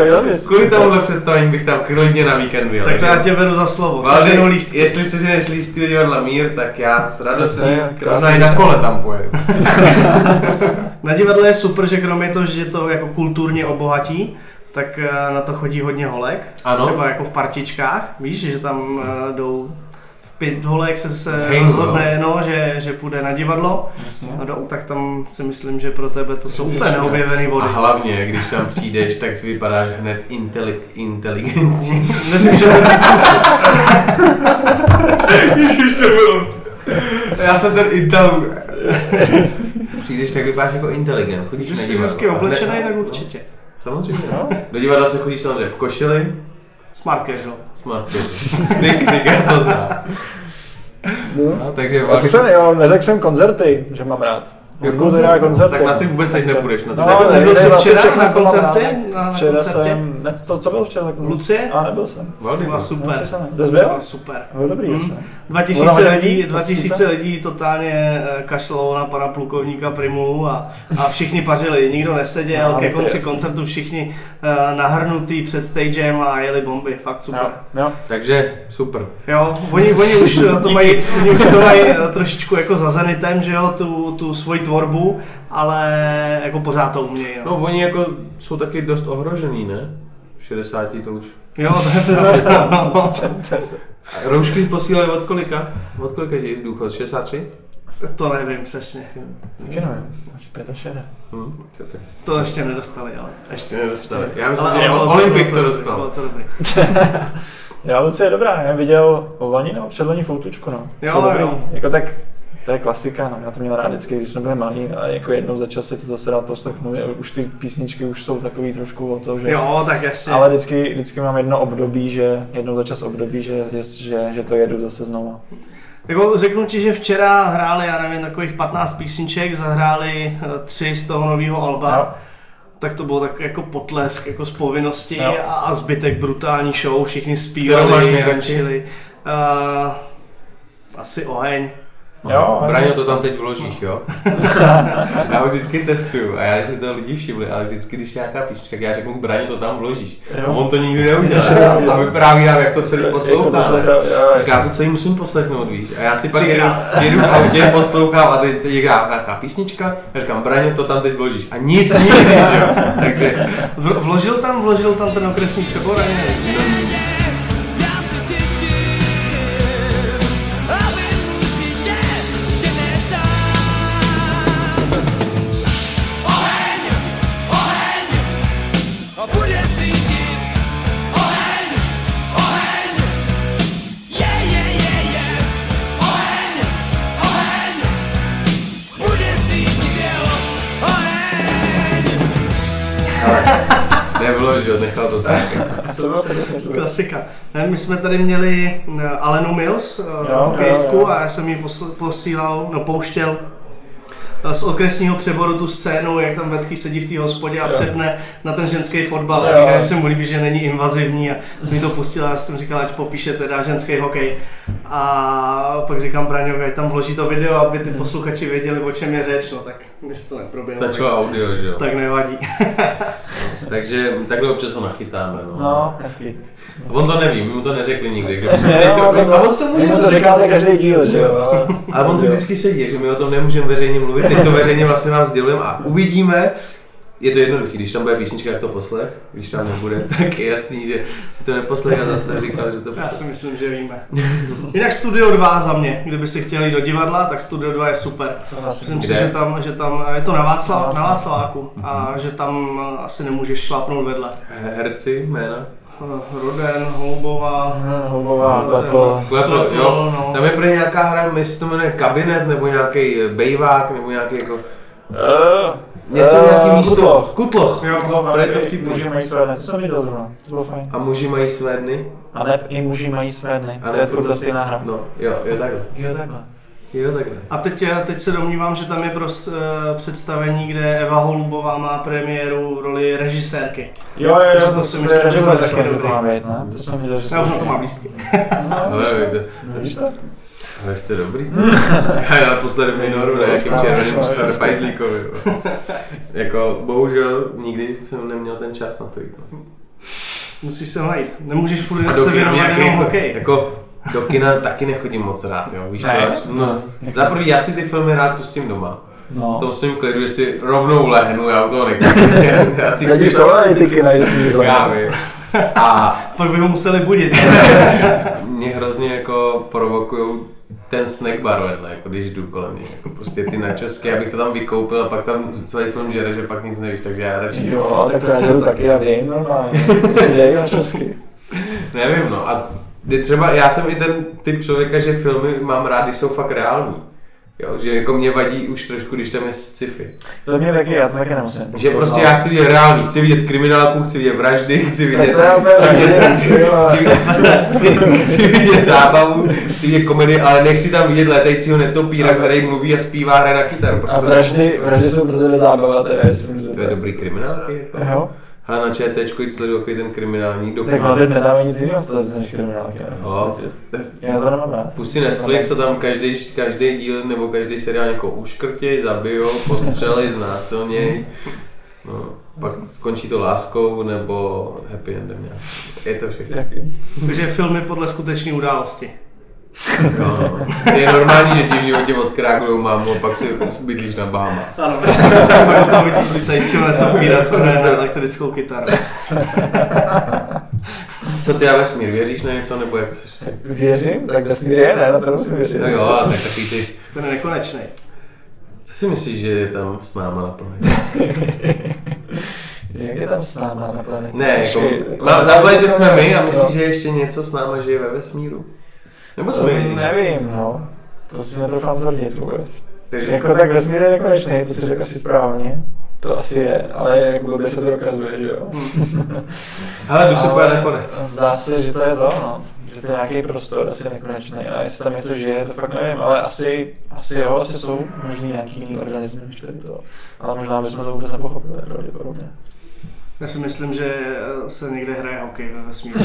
kvůli tomuhle představení bych tam klidně na víkend byl. Tak to já tě beru za slovo. Ale lístky. Jestli si ženeš lístky do divadla Mír, tak já s radostí, možná i na kole tam pojedu. na divadle je super, že kromě toho, že to jako kulturně obohatí, tak eh, na to chodí hodně holek. Ano. Třeba jako v partičkách, víš, že tam uh, jdou pět holek se, se rozhodne, no, že, že půjde na divadlo, a do, tak tam si myslím, že pro tebe to jsou úplně neobjevený vody. A hlavně, když tam přijdeš, tak vypadáš hned inteli- inteligentní. Myslím, že to je Ježiš, to bylo. Já jsem ten intel. Přijdeš, tak vypadáš jako inteligent, chodíš Když na divadlo. Když jsi oblečený, tak určitě. Samozřejmě, no. Do divadla se chodí samozřejmě v košili, Smart casual. Smart casual. Nick, Nick já to zná. No. no, takže a co jsem, jo, neřekl jsem koncerty, že mám rád. Jako koncerty. Tak na ty vůbec teď nepůjdeš. Na ty no, nebyl jsi včera na koncerty? Na, včera koncertě? jsem, ne, co, co byl včera? Lucie? A nebyl jsem. Valdy byla super. Jsi byl? Byla super. Byl dobrý, hmm. 2000 lidí, 2000 lidí totálně eh, kašlalo na pana plukovníka Primulu a, a všichni pařili. Nikdo neseděl, no, ke konci koncertu všichni uh, nahrnutý před stagem a jeli bomby. Fakt super. Jo, jo. Takže super. Jo, oni, oni už to mají, oni už to mají trošičku jako za zenitem, že jo, tu, tu svoji tvorbu, ale jako pořád to umějí. No. no oni jako jsou taky dost ohrožený, ne? 60 to už. Jo, to je. A roušky posílají od kolika? Od kolika je důchod? 63? to nevím přesně. Taky nevím, asi 65. Hm, co tak? To ještě nedostali, ale. Ještě nedostali. Já myslím, ale, že ale Olympik bylo to dobrý, bylo dostal. to dobrý. Já Lucie je dobrá, já viděl loni nebo předloni foutučku, no. Jo, jo. Jako tak, to je klasika, no. já to měl rád vždycky, když jsme byli malí a jako jednou za čas si to zase rád poslechnu. Už ty písničky už jsou takový trošku o to, že... Jo, tak jasně. Ale vždycky, vždycky mám jedno období, že jednou za čas období, že, že, že, že to jedu zase znova. Jako řeknu ti, že včera hráli, já nevím, takových 15 písniček, zahráli eh, tři z toho nového alba. Jo. Tak to bylo tak jako potlesk, jako z povinnosti Jo. a, a zbytek brutální show, všichni zpívali, tančili. Uh, asi oheň. Jo, Braňo, to tam teď vložíš, jo? já ho vždycky testuju a já si to lidi všimli, ale vždycky, když je nějaká písnička, tak já řeknu, Braňo, to tam vložíš. Jo. A on to nikdy neudělá. A vyprávěl, jak to celý poslouchá. Říká, to celý musím poslechnout, víš. A já si pak jedu, jedu v autě, poslouchám a teď je nějaká písnička a říkám, Braňo, to tam teď vložíš. A nic že jo? Takže vložil tam, vložil tam ten okresní přebor, ani nevím. Tak. Co bylo? Klasika. Ne, my jsme tady měli eh, Alenu Mills, Jo, uh, jo, hokejistku, jo. a já jsem posl- posílal, no pouštěl eh, z okresního přeboru tu scénu, jak tam Vetchy sedí v té hospodě a přepne na ten ženský fotbal a říká, že se mu líbí, že není invazivní a jsem jí to pustil a já jsem říkal, ať popíše teda ženský hokej. A pak říkám Braňovi, ať tam vloží to video, aby ty posluchači věděli, o čem je řeč, no tak mi se to neproběhlo. Stačilo audio, že jo? tak nevadí. Takže takhle občas ho nachytáme, no. No, hezký. On to neví, my mu to neřekli nikdy. že- Jo, a on to může říkáte každý díl, že jo? ale- A on to vždycky sedí, že my o tom nemůžeme veřejně mluvit, teď to veřejně vlastně vám sdělujeme a uvidíme, je to jednoduchý, když tam bude písnička, jak to poslech, když tam nebude, tak je jasný, že si to neposlech a zase říkal, že to Já poslech. si myslím, že víme. Jinak Studio 2 za mě, kdyby si chtěli do divadla, tak Studio 2 je super. Myslím si, že tam, že tam, je to na, Václav, na Václaváku a že tam asi nemůžeš šlápnout vedle. Herci, jména? Roden, Houbová, Houbová, No, Klepl. Klepl, Klepl, jo. no. Tam je pro nějaká hra, jestli to jmenuje kabinet, nebo nějaký bejvák, nebo nějaký jako... Eh, Něco, eh, nějaký místo. Kutloch. Kutloch. Jo, Kutloch, to vtipný. Muži mají své dny, to jsem viděl zrovna, to bylo fajn. A muži mají své dny. A ne, i muži mají své dny, A to ne je furt ta stejná hra. No, jo, jo takhle. Jo, takhle. Jo takhle. A teď, teď se domnívám, že tam je prostě eh, představení, kde Eva Holubová má premiéru v roli režisérky. Jo, jo, jo, to to si si myslím, že bude to taky taky dobrý. to má být, ne? To jsem viděl, že Já už na to mám lístky. Ale to, No, víš to? ale jste dobrý. to. Já naposledy v minoru na nějakém červeném star Pajzlíkovi. jo. jako, bohužel, nikdy jsem neměl ten čas na to. no. Musíš se ho najít. Nemůžeš furt A se věnovat nějaký, jenom hokej. jako, do kina taky nechodím moc rád, jo. Víš Ne? proč? No. Za prvý, já si ty filmy rád pustím doma. V No. tom svém klidu, že si rovnou lehnu, já u toho nechci. já si chci jsou ale ty kina, že si. Já vím. A Pak by ho museli budit. mě hrozně jako provokujou ten snack bar vedle, jako když jdu kolem mě, jako prostě ty načosky, abych to tam vykoupil a pak tam celý film žere, že pak nic nevíš, takže já radši Jo, tak to já dělu taky, já vím normálně. To se dějí na česky. nevím, no a kdy třeba já jsem i ten typ člověka, že filmy mám rád, když jsou fakt reální. Jo, že jako mě vadí už trošku, když tam je sci-fi. To mě taky, já to taky nemusím. Že prostě já chci vidět reální, chci vidět kriminálku, chci vidět vraždy, chci vidět, je chci vidět, chci vidět, zábavu, chci vidět komedii, ale nechci tam vidět letajícího netopíra, který mluví a zpívá hraje na kytaru. A Prostě to- vraždy, vraždy jsou pro tebe zábava, teda To je dobrý kriminál. Jako. Jo. Ale na jít sleduju takový ten kriminální Tak na dokument. teď nedáme nic jiného v televizi než kriminálky. Já to nemám rád. Pustí Netflix a tam každý, každý díl nebo každý seriál někoho uškrtěj, zabijou, postřelej, znásilněj. No, pak skončí to láskou nebo happy endem nějak. Je to všechno. Takže filmy podle skutečné události. No, je normální, že ti v životě odkrákujou mámu a pak si bydlíš na Bahamách. Ano, tak to vidíš lítajícího netopíra, co hraje na elektrickou kytaru. Co ty a vesmír, věříš na něco nebo jak jsi? Věřím, tak vesmír je, ne, na to musím věřit. No jo, tak takový ty, Ten je nekonečný. co si myslíš, že je tam s náma na planetě? Jak je tam s náma na planetě? Ne, jako, na, na planetě jsme my a myslíš, že ještě něco s náma žije ve vesmíru? Nebo jsme To jediní? Nevím, no. To si netroufám tvrdit vůbec. Takže Jako tak vesmír je nekonečný, to si řekl asi správně. To asi je, ale jak blbě se to dokazuje, že jo. Hele, jdu se Ale pojít nakonec. Zdá se, že to je to, no. Že to je nějaký prostor asi nekonečný. A jestli tam něco žije, to fakt nevím, ale asi, asi jo, asi jsou možný nějaký jiný organismy než tady to. Ale možná bychom to vůbec nepochopili, pravděpodobně. Já si myslím, že eh, se někde hraje hokej ve vesmíru,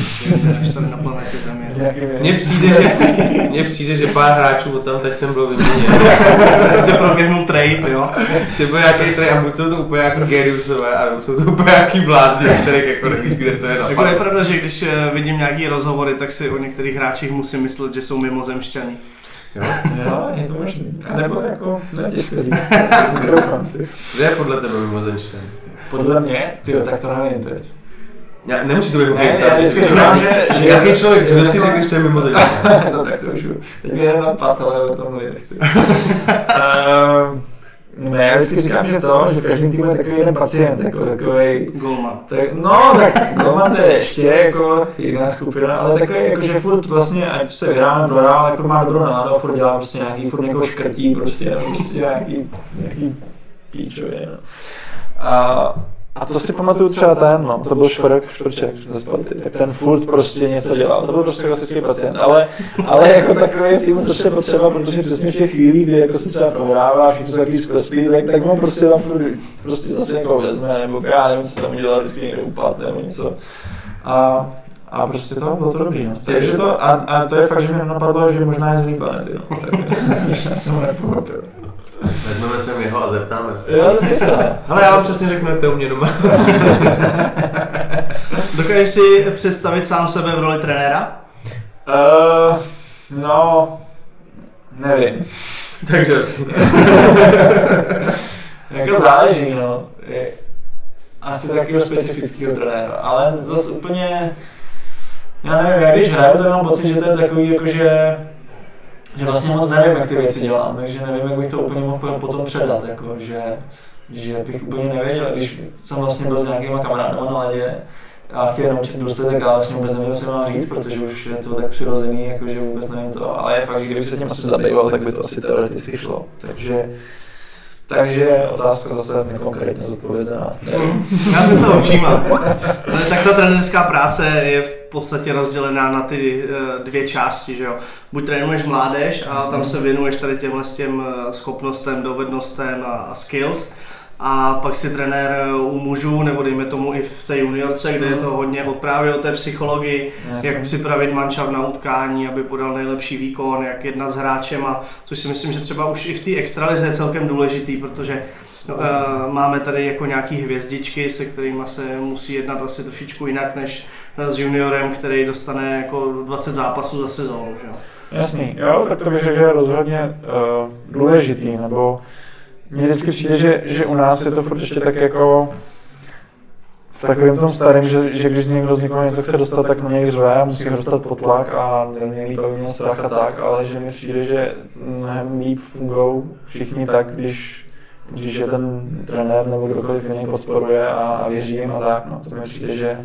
než tady na planetě Země. Mně přijde, že, mně přijde, že pár hráčů od tam teď jsem byl vyměněn. Že proběhnul trade, jo. Že byl nějaký trade a buď jsou to úplně nějaký geriusové, a nebo jsou to úplně nějaký blázni, kterých jako nevíš, kde to je Jako je pravda, že když eh, vidím nějaký rozhovory, tak si o některých hráčích musím myslet, že jsou mimozemšťani. Jo? Jo, je to možný. A nebo jako, říct. Doufám si. Kde je podle tebe mimozenštěn? Podle mě, ty tak to nevím teď. Já, nemusí to být Ne, hokejista. já vždycky říkám, že- že- Jaký člověk, kdo si řekneš, že to je mimozenštěn? no tak to už teď mě jenom napad, ale o tom mluvit nechci. Ehm, ne, já vždycky říkám, že to, že v každém týmu je takový jeden pacient, jako takový Golman. tak, no, tak Golman to je ještě jako jiná skupina, ale takový jako, že furt vlastně, ať se vyhrá nebo prohrá, ale jako má dobrou náladu a furt dělá prostě nějaký, furt někoho škrtí prostě, nebo prostě nějaký, nějaký píčově, no. A, a to si pamatuju třeba ten, no, to byl Švrk, Švrček ze Sparty, tak ten furt prostě něco dělal, to byl prostě klasický pacient, ale, ale jako takový v týmu strašně potřeba, protože přesně v těch chvílích, kdy jako se třeba prohrává, všichni jsou takový skleslí, tak, tak on prostě tam furt, prostě zase někoho vezme, nebo já nevím, co tam udělal, vždycky někde upad, nebo něco. A, a prostě to bylo to dobrý, no. Takže to, a, a to je fakt, že mě napadlo, že možná je z jiný planety, no. Tak, já jsem ho nepochopil. Vezmeme sem jeho a zeptáme se. Jo, to je se. Ale já vám přesně řeknu, jak to je u mě doma. Dokážeš si představit sám sebe v roli trenéra? Uh, no, nevím. Takže jako záleží, no. Je asi takového specifického trenéra, ale zase úplně, já nevím, já když hraju, to mám pocit, že to je takový, jako že, vlastně moc nevím, jak ty věci dělám, takže nevím, jak bych to úplně mohl potom předat, jako, že, že bych úplně nevěděl, když jsem vlastně byl s nějakýma kamarádama na ledě, a chtěl naučit bruslit, tak já vlastně vůbec nevěděl, co mám říct, protože už je to tak přirozený, jako že vůbec nevím to, ale je fakt, že kdybych se tím asi zabýval, tak by to asi teoreticky šlo. Takže, takže otázka zase nekonkrétně zodpovězená. Nevím. Já si toho všímám. Ale tak ta trenerská práce je v podstatě rozdělená na ty eh, dvě části, že jo. Buď trénuješ mládež a tam se věnuješ tady těmhle s těm eh, schopnostem, dovednostem a, skills. A pak si trenér eh, u mužů, nebo dejme tomu i v té juniorce, kde je to hodně právě o té psychologii, Jasně. jak připravit manšaft na utkání, aby podal nejlepší výkon, jak jednat s hráčem, a což si myslím, že třeba už i v té extralize je celkem důležitý, protože uh, máme tady jako nějaký hvězdičky, se kterými se musí jednat asi trošičku jinak než s juniorem, který dostane jako 20 zápasů za sezónu. Že? jo. Jasný, jo, tak to bych řekl, že je rozhodně uh, důležitý, nebo mně vždycky přijde, že, že u nás je to furt ještě tak jako v takovém tom starém, že, že když někdo z někoho něco chce dostat, tak na něj řve a musí ho dostat pod tlak a nejlíp, aby měl strach a tak, ale že mi přijde, že mnohem líp fungují všichni tak, když, když je ten trenér nebo kdokoliv jiný podporuje a, a věří jim a tak, no, to mi přijde, že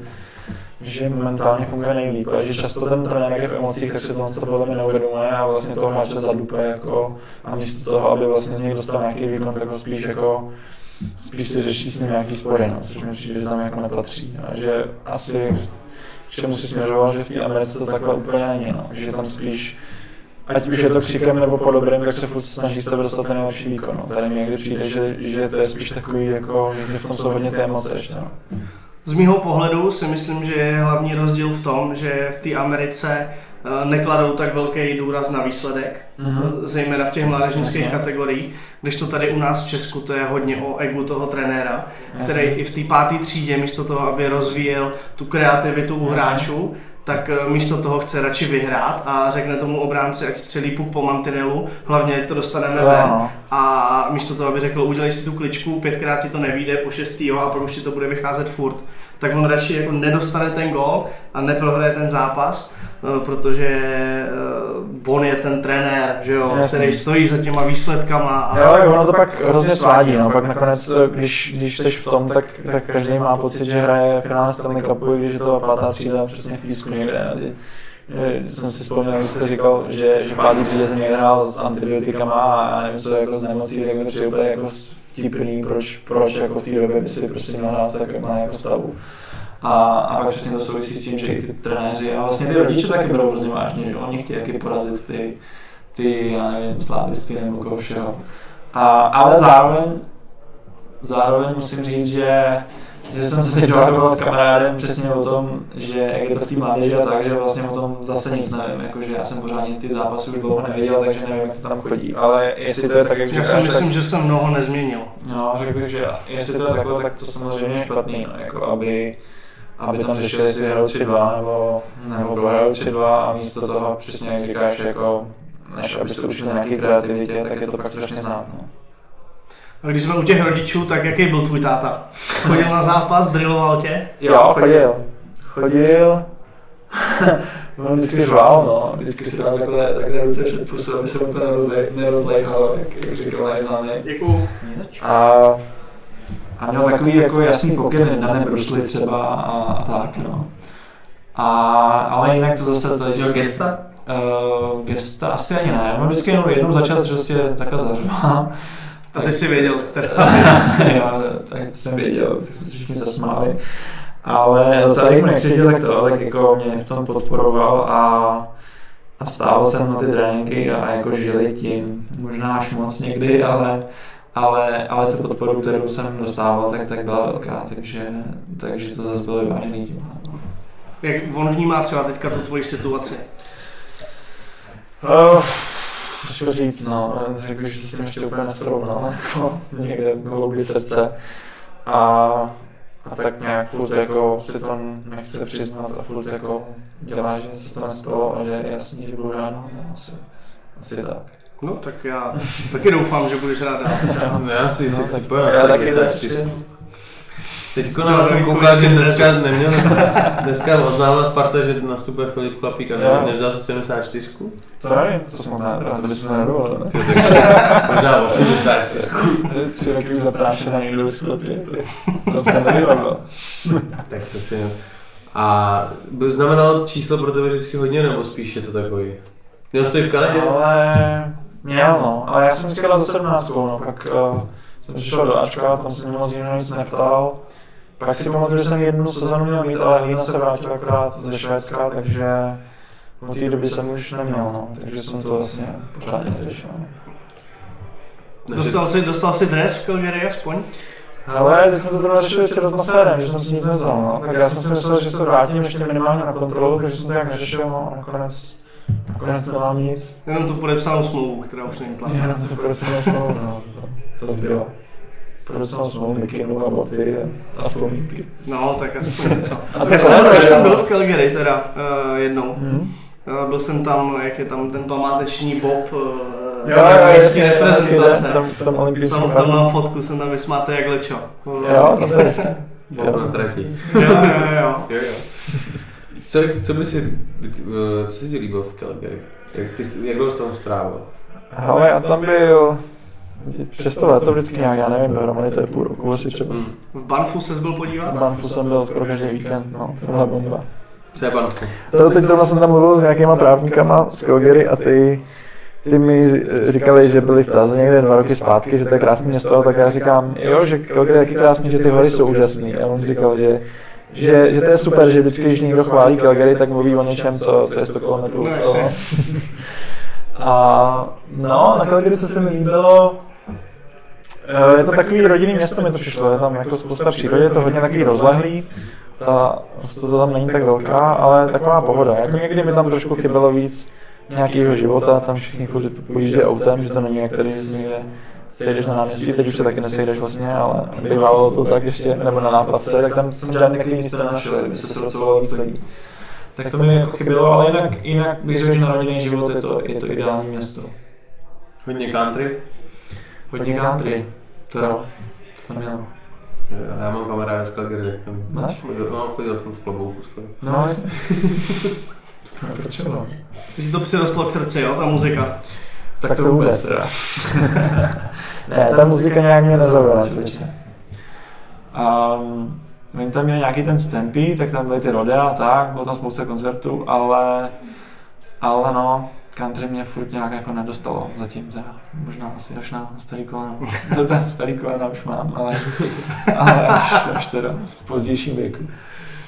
že momentálně funguje nejlíp, že často ten trenér je v emocích, tak se to podle mě neuvědomuje a vlastně toho hráče zadupe jako, a místo toho, aby vlastně z něj dostal nějaký výkon, tak ho spíš jako spíš si řeší s ním nějaký spory, no, což mi přijde, že tam jako nepatří. A že asi k čemu si směřoval, že v té Americe to takhle úplně není, no, že tam spíš ať už je to křikem nebo po dobrém, tak se furt snaží tebe dostat ten nejlepší výkon. No. Tady mi někdy přijde, že, že to je spíš takový, jako, že v tom jsou hodně ty emoce ještě. No. Z mýho pohledu si myslím, že je hlavní rozdíl v tom, že v té Americe eh, nekladou tak velký důraz na výsledek, Mhm. zejména v těch mládežnických Jasně. kategoriích, když to tady u nás v Česku to je hodně o egu toho trenéra, Jasně. který i v té páté třídě místo toho, aby rozvíjel tu kreativitu u Jasně. hráčů, tak eh, místo toho chce radši vyhrát a řekne tomu obránci, ať střelí puk po mantinelu, hlavně to dostaneme To ven. A místo toho, aby řekl, udělej si tu kličku, pětkrát ti to nevíde, po šestý jo, a pak už ti to bude vycházet furt, tak on radši jako nedostane ten gol a neprohraje ten zápas, protože eh, on je ten trenér, že jo, Jasně. který stojí za těma výsledkama. A Jo, tak ono to pak hrozně svádí, no. Pak nakonec, když, když jsi v tom, tak, tak každý má pocit, že hraje finále Stanley Cupu, když je to pátá třída přesně v písku někde. Ty, že jsem si vzpomněl, když jste říkal, že, že pátý třídě jsem někde hrál s antibiotikama a já nevím co, jako s nemocí, tak mi přijde úplně jako vtipný, proč, proč jako v té době by si prostě měl hrát tak na jako stavu. A, a pak přesně to souvisí s tím, že i ty trenéři a vlastně ty rodiče taky berou hrozně vážně, že oni chtějí taky porazit ty, ty, já nevím, slávisty nebo koho všeho. A, ale zároveň, zároveň musím říct, že, že jsem se teď dohadoval s kamarádem přesně o tom, že jak je to v té mládeži a tak, že vlastně o tom zase nic nevím, jakože já jsem pořádně ty zápasy už dlouho neviděl, takže nevím, jak to tam chodí, ale jestli to je tak, jak Já si myslím, tak, že jsem mnoho nezměnil. no, řekl bych, že jestli to je takhle, tak to samozřejmě je špatný, no, jako aby, aby tam řešili, jestli hrajou 3-2 nebo, nebo prohrajou 3-2 a místo toho, přesně jak říkáš, jako než aby se učili nějaký kreativitě, tak je to pak strašně znát. No. A když jsme u těch rodičů, tak jaký byl tvůj táta? Chodil na zápas, drilloval tě? Jo, chodil. Chodil. On vždycky řval, no. Vždycky si dal takhle, takhle ruce před pusu, aby se úplně nerozlej- nerozlejhal, jak, jak říkal náš známý. Děkuju. A, a měl takový jako jasný pokyny na nebrusli třeba a, a tak, no. A, ale jinak to zase to je... Gesta? Uh, gesta asi ani ne, on vždycky jenom jednou za čas prostě takhle zařval. A ty jsi věděl, která. Já tak jsem věděl, ty jsme se všichni zasmáli. Ale zase jak mi nekřičil, tak to, tak jako mě v tom podporoval a, a stával jsem na ty tréninky a jako žili tím, možná až moc někdy, ale, ale, ale tu podporu, kterou jsem dostával, tak, tak byla velká, takže, takže to zase bylo vyvážený tím. Jak on vnímá třeba teďka tu tvoji situaci? Oh, Těžko říct, no, řekl bych, že se s tím ještě úplně nesrovnal, jako někde v hloubi srdce. A, a tak nějak furt jako si to nechce přiznat a furt jako dělá, že se to nestalo a že je jasný, že budu rád, no, asi, asi tak. No tak já taky doufám, že budeš rád dál. No, já si No, si na já taky 74. tak- Teďko Co na jsem koukal, že dneska dresu? neměl, dneska oznámila Sparta, že nastupuje Filip Chlapík a ne, nevzal se 74. To nevím, to snad ne, to by se nedovolil, možná 84. Tři roky už zaprášená někdo z chlapě, to se nevyrovnal. Tak to si... A by znamenalo číslo pro tebe vždycky hodně, nebo spíš je to takový? Měl jsi to i v Kanadě? Ale měl no, ale já jsem vždycky dal za 17, no, pak uh, jsem přišel do Ačka, tam se mě moc jiného nic neptal. Pak si pamatuju, že jsem jednu sezonu měl mít, ale Hlína se vrátil akorát ze Švédska, takže od té doby jsem už neměl, no, takže jsem to vlastně pořádně neřešil. Ne, Dostal jsi, dostal jsi dres v Calgary aspoň? Ale teď jsme to zrovna řešili včera s masérem, že jsem si nic nevzal, no. Tak já jsem si myslel, že se vrátím ještě minimálně na kontrolu, takže jsem to nějak neřešil, no a nakonec, nakonec nemám nic. Jenom tu podepsanou smlouvu, která už není platná. Jenom to podepsanou smlouvu, no. To zbylo. Podepsanou smlouvu, mikinu a boty a, a vzpomínky. No, tak aspoň něco. A Já jsem, já byl v Calgary teda uh, jednou. Hmm. Uh, byl jsem tam, jak je tam ten památeční Bob uh, Jo, jo, jasně, reprezentace. Tam, v tom olympijském Tam, tam mám fotku, jsem tam vysmátý jak lečo. Jo, no to je Bob na trati. jo, jo, jo. Jo, jo. Co, co by si, co se ti líbilo v Calgary? Jak, ty, jak dlouho jsi tam strávil? Ale já tam byl přes to léto vždycky nějak, já nevím, dohromady to je půl roku asi třeba. Hmm. V Banfu ses byl podívat? V Banfu jsem byl skoro každý víkend, no, to byla bomba. Co je? To teď zrovna jsem tam mluvil s nějakýma právníkama z Calgary a ty, ty mi říkali, že byli v Praze někde dva roky zpátky, že to je krásné město, tak já říkám, jo, že Calgary je taky krásný, že ty hory jsou úžasný. A on říkal, že, že, že to je super, že vždycky, když někdo chválí Calgary, tak mluví o něčem, co, co je 100 km No, od toho. A no, na Calgary, co se mi líbilo, eh, je to takový rodinný město, mi to přišlo, je tam jako spousta přírody, je to hodně takový rozlehlý, ta to tam není tak velká, ale taková pohoda. Jako někdy mi tam trošku chybělo víc nějakého života, tam všichni pojíždějí autem, že to není jak tady někde sejdeš na náměstí, teď už se taky nesejdeš vlastně, ale bývalo to tak ještě, nebo na nápadce, tak tam jsem žádný takový místo nenašel, kdyby se srocovalo víc lidí. tak to mi jako chybělo, ale jinak, jinak bych řekl, že na rodinný život je to, je to ideální město. Hodně country. Hodně country, to jo, to tam mělo. Já mám kamaráda z Calgary, tak tam Máš? chodil, no, chodil jsem v klobouku skoro. No, jasně. No, proč jo? Takže to přirostlo k srdci, jo, ta muzika. Tak to vůbec teda. ne, ta muzika nějak mě nezaujala. Um, oni tam měli nějaký ten Stampy, tak tam byly ty rodea a tak, bylo tam spousta koncertů, ale, ale no, country mě furt nějak jako nedostalo zatím, teda. možná asi až na starý koleno. To ten starý kolena už mám, ale, ale až, až teda v pozdějším věku.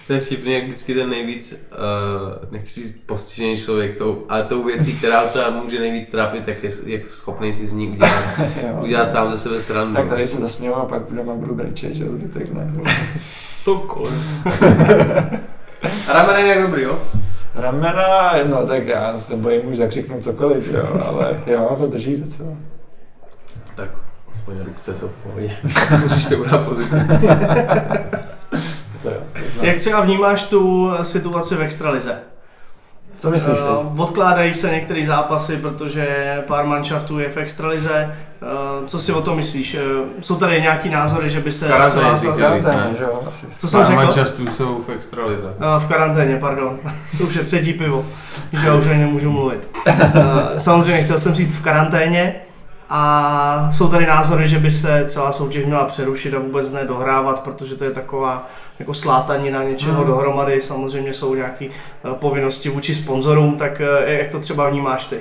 To je vtipný, jak vždycky ten nejvíc, uh, nechci říct postižený člověk, tou, ale tou věcí, která třeba může nejvíc trápit, tak je, je schopný si z ní udělat, Jo. udělat sám ze sebe srandu. Tak tady se zasměju a pak doma budu brečet, že zbytek ne. to kolem. Ramena je dobrý, jo? Ramena, no tak já se bojím už zakřiknout cokoliv, jo, ale jo, to drží docela. Tak aspoň ruce jsou v pohodě. Musíš to brát pozitivně. To jo, to. Jak třeba vnímáš tu eh, situaci v extralize? Co myslíš teď? Eh, Odkládají se některé zápasy, protože pár manšaftů je v extralize. Eh, Co si o tom myslíš? Jsou tady nějaký názory, že by se Karanténě si chtěl. Karanténě, ne? že jo, asi. Co jsem řekl? Manchestů jsou v extralize. Eh, V karanténě, pardon. To už je třetí pivo, že já už ani nemůžu mluvit. Eh, Samozřejmě chtěl jsem říct v karanténě a jsou tady názory, že by se celá soutěž měla přerušit a vůbec ne dohrávat, protože to je taková jako slátanina něčeho Hmm. dohromady. Samozřejmě jsou nějaké povinnosti vůči sponzorům, tak eh, jak to třeba vnímáš ty?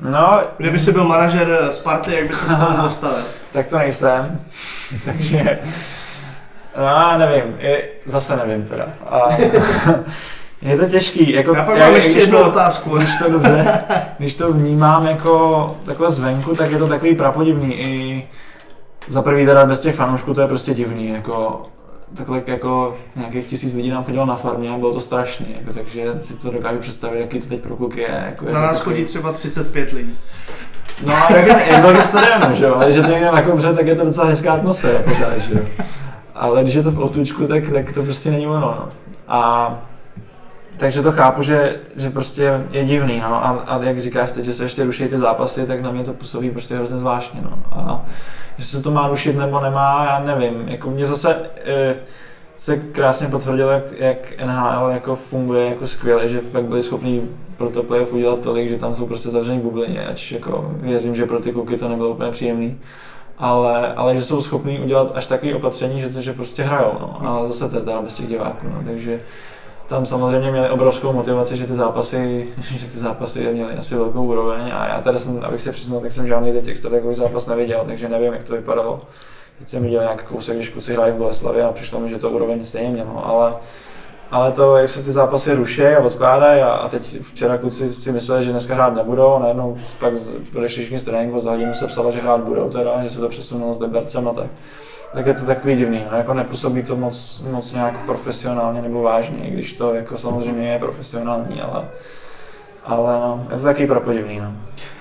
No, Kdyby si byl manažer Sparty, jak by se z toho tak to nejsem, takže... No, nevím, je, zase nevím teda. A, je to těžký, jako... Já pak mám ještě jednu to- otázku. Když to dobře, když to vnímám jako takhle zvenku, tak je to takový prapodivný i za prvý teda bez těch fanoušků to je prostě divný, jako takhle jako nějakých tisíc lidí nám chodilo na farmě a bylo to strašný, jako, takže si to dokážu představit, jaký to teď pro kluky je. Jako je Na to nás takový- chodí třeba 35 lidí. No a jak, jak velký stadionu, že jo, ale když je to někde na kobře, tak je to docela hezká atmosféra pořád, že jo. Ale když je to v Otůčku, tak, tak to prostě není ono, no. A takže to chápu, že, že prostě je divný, no. A, a jak říkáš teď, že se ještě ruší ty zápasy, tak na mě to působí prostě hrozně zvláštně, no. A jestli se to má rušit nebo nemá, já nevím. Jako mě zase e, se krásně potvrdilo, jak, jak NHL jako funguje jako skvěle, že fakt byli schopni pro to playoff udělat tolik, že tam jsou prostě zavřený bublině, ač jako věřím, že pro ty kluky to nebylo úplně příjemný. Ale, ale že jsou schopní udělat až takový opatření, že, že prostě hrajou, no. A zase to je teda bez těch diváků, no. Takže tam samozřejmě měli obrovskou motivaci, že ty zápasy, že ty zápasy měly asi velkou úroveň a já teda jsem, abych se přiznal, tak jsem žádný teď extra takový zápas neviděl, takže nevím, jak to vypadalo. Teď jsem viděl nějak kousek, když kluci hrají v Boleslavě a přišlo mi, že to úroveň stejně mělo, ale, ale to, jak se ty zápasy ruší a odkládají a, a teď včera kluci si mysleli, že dneska hrát nebudou a najednou pak odešli všichni z tréninku za hodinu se psalo, že hrát budou teda, že se to přesunulo s Libercem a tak. Tak je to takový divný, no, jako nepůsobí to moc, moc nějak profesionálně nebo vážně, i když to jako samozřejmě je profesionální, ale, ale no, je to takový prapodivný, no.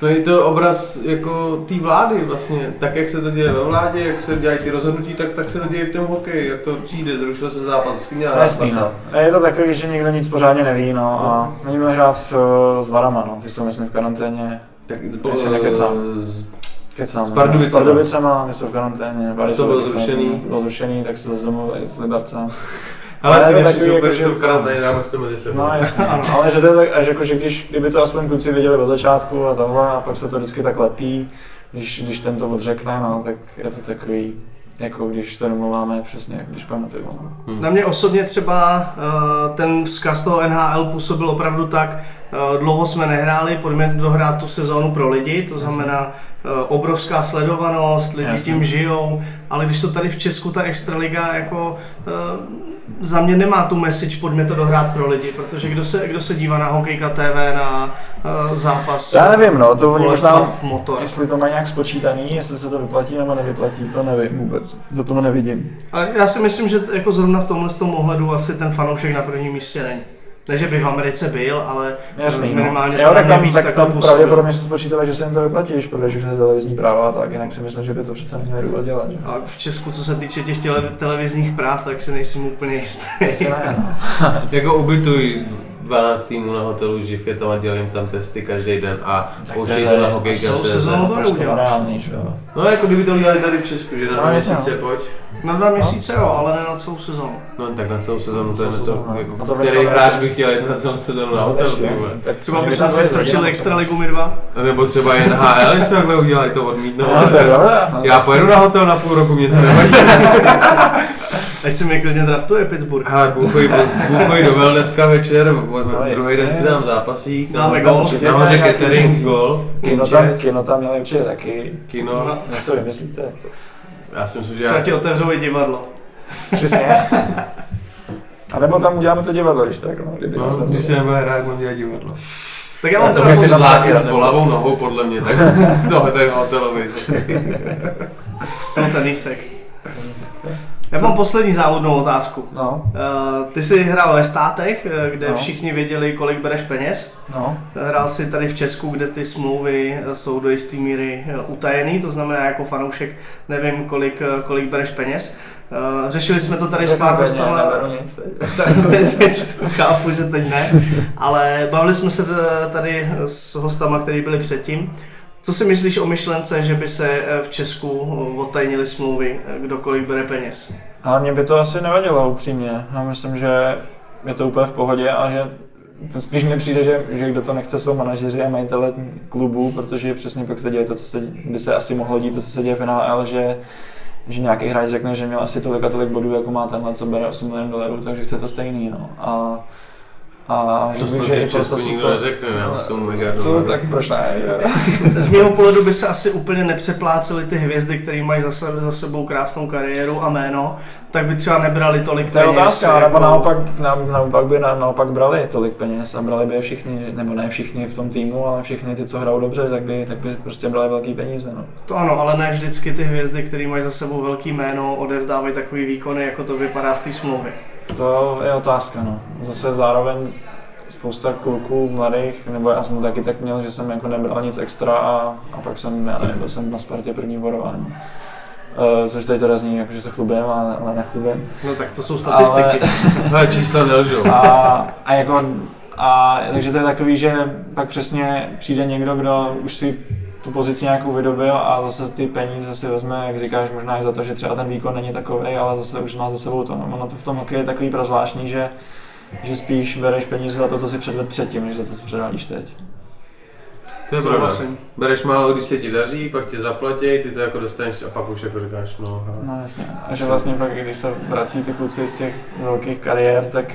No je to obraz jako té vlády vlastně, tak jak se to děje ve vládě, jak se dělají ty rozhodnutí, tak, tak se to děje v tom hokeji, jak to přijde, zrušil se zápas, s kým měla Jasný, no. Je to takový, že nikdo nic pořádně neví, no, a oni měli hrát s, s Varama, no, ty jsou myslím v karanténě, Tak nekecám. Kecám, S Pardubicema. S Pardubicema, ty jsou v karanténě, Vary to jsou bylo zrušený. To bylo zrušený, tak se zase domluvili s Libercem. Ale Ale ty naši super, jako, že jsou že- v karanténě, dáme si to mezi sebou. No jasně, ano, ale že to je tak, až jako, že když, kdyby to aspoň kluci věděli od začátku a tohle, a pak se to vždycky tak lepí, když, když ten to odřekne, no, tak je to takový, jako když se domluváme přesně, jak když půjdeme na pivo. No. Na mě osobně třeba eh, ten vzkaz toho NHL působil opravdu tak, eh, dlouho jsme nehráli, pojďme dohrát tu sezónu pro lidi, to znamená obrovská sledovanost, lidi Jasně. tím žijou, ale když to tady v Česku ta extraliga jako eh, za mě nemá tu message, pojďme to dohrát pro lidi, protože kdo se, kdo se dívá na Hokejka TV, na eh, zápas Já nevím, no, to oni možná, Motor. jestli to má nějak spočítaný, jestli se to vyplatí nebo nevyplatí, to nevím vůbec, do toho nevidím. Ale já si myslím, že jako zrovna v tomhle tom ohledu asi ten fanoušek na prvním místě není. Ne, že by v Americe byl, ale Jasný, no. minimálně jo, to tak tam, mě víc tak takhle tam pravděpodobně se spočítalo, že se jim to vyplatí, když prodají všechny televizní práva, tak jinak si myslím, že by to přece neměli důvod dělat. Že? A v Česku, co se týče těch tele- televizních práv, tak si nejsem úplně jistý. Ne, no. Jako ubytuj 12 týmů na hotelu živ je tam a jim tam testy každý den a pouštějí to na celou hokejka.cz. sezónu to Prostě neuděláš. nereálný, že jo. No jako kdyby to udělali tady v Česku, že na No, dva jasně, měsíce pojď. Na dva měsíce jo, ale ne na celou sezónu. No tak na celou sezonu, to je Celou to, sezónu, no. jako, No to který hráč že- by chtěl jít na celou sezonu na No, hotel, tak Třeba bychom tam si strčili extra ligu my dva. Nebo třeba NHL, jestli takhle udělají to odmítnou. No, no. Já pojedu na hotel na půl roku, mě to nevadí. Ať si mě klidně draftuje Pittsburgh. Ale bůchoj, bůchoj do dneska večer, No, druhý den si dám zápasík. Dáme no, golf. Nahoře catering, golf, Kino tam, kino tam měli určitě taky. kino. No. Něco vymyslíte? Já si myslím, že Třeba já, ti otevřou i divadlo. Přesně. A nebo tam uděláme to divadlo, když tak, no. Kdyby no, když se nebude hrát, budu dělat divadlo. Tak já mám to si zlátí s bolavou nohou, podle mě, tak tohle ten hotelový. no, tenisek. Já mám poslední závodnou otázku. No, Uh, ty jsi hrál ve státech, eh, kde No. všichni věděli, kolik bereš peněz. no. Hrál jsi tady v Česku, kde ty smlouvy eh, jsou do jisté míry eh, utajený, to znamená jako fanoušek nevím, kolik, eh, kolik bereš peněz. Eh, Řešili jsme to tady s pár hostama. teď. teď, chápu, že teď ne, ale bavili jsme se tady s hostama, kteří byli předtím. Co si myslíš o myšlence, že by se eh, v Česku eh, odtajnili smlouvy, eh, kdo kolik bere peněz? Ale mě by to asi nevadilo upřímně. Já myslím, že je to úplně v pohodě a že spíš mi přijde, že, že kdo to nechce, jsou manažeři a majitele klubů, protože přesně pak se děje to, co se, by se asi mohlo dít, to, co se děje v finále, ale že, že nějaký hráč řekne, že měl asi tolik a tolik bodů, jako má tenhle, co bere 8 milionů dolarů, takže chce to stejný. No. A, a To že- snad v Česku si nikdo to- neřekne, jsou mega To, tak proč ne? že? Z mého pohledu by se asi úplně nepřeplácely ty hvězdy, které mají za, sebe, za sebou krásnou kariéru a jméno, tak by třeba nebrali tolik To je peněz. otázka, nebo naopak, na, naopak by na, naopak brali tolik peněz a brali by je všichni, nebo ne všichni v tom týmu, ale všichni ty, co hrajou dobře, tak by, tak by prostě brali velký peníze. No. To ano, ale ne vždycky ty hvězdy, které mají za sebou velký jméno, odezdávají takový výkony, jako to vypadá v té smlouvě. To je otázka, no. Zase zároveň spousta kluků mladých, nebo já jsem taky tak měl, že jsem jako nebral nic extra a, a pak jsem, já nevím, byl jsem na Spartě první borování. Uh, což teď teda zní, jako, že se chlubím, ale, ale nechlubím. No tak to jsou statistiky. Ale čísla nelžou. A, a jako, a, takže to je takový, že pak přesně přijde někdo, kdo už si tu pozici nějakou vydobil a zase ty peníze si vezme, jak říkáš, možná i za to, že třeba ten výkon není takový, ale zase už má za sebou to. No, ono to v tom hokeji je takový prozvláštní, že, že spíš bereš peníze za to, co si předvedl předtím, než za to, co předvádíš teď. To je pravda. Bereš málo, když se ti daří, pak tě zaplatí, ty to jako dostaneš a pak už jako říkáš, no. No jasně. A že vlastně pak, když se vrací ty kluci z těch velkých kariér, tak,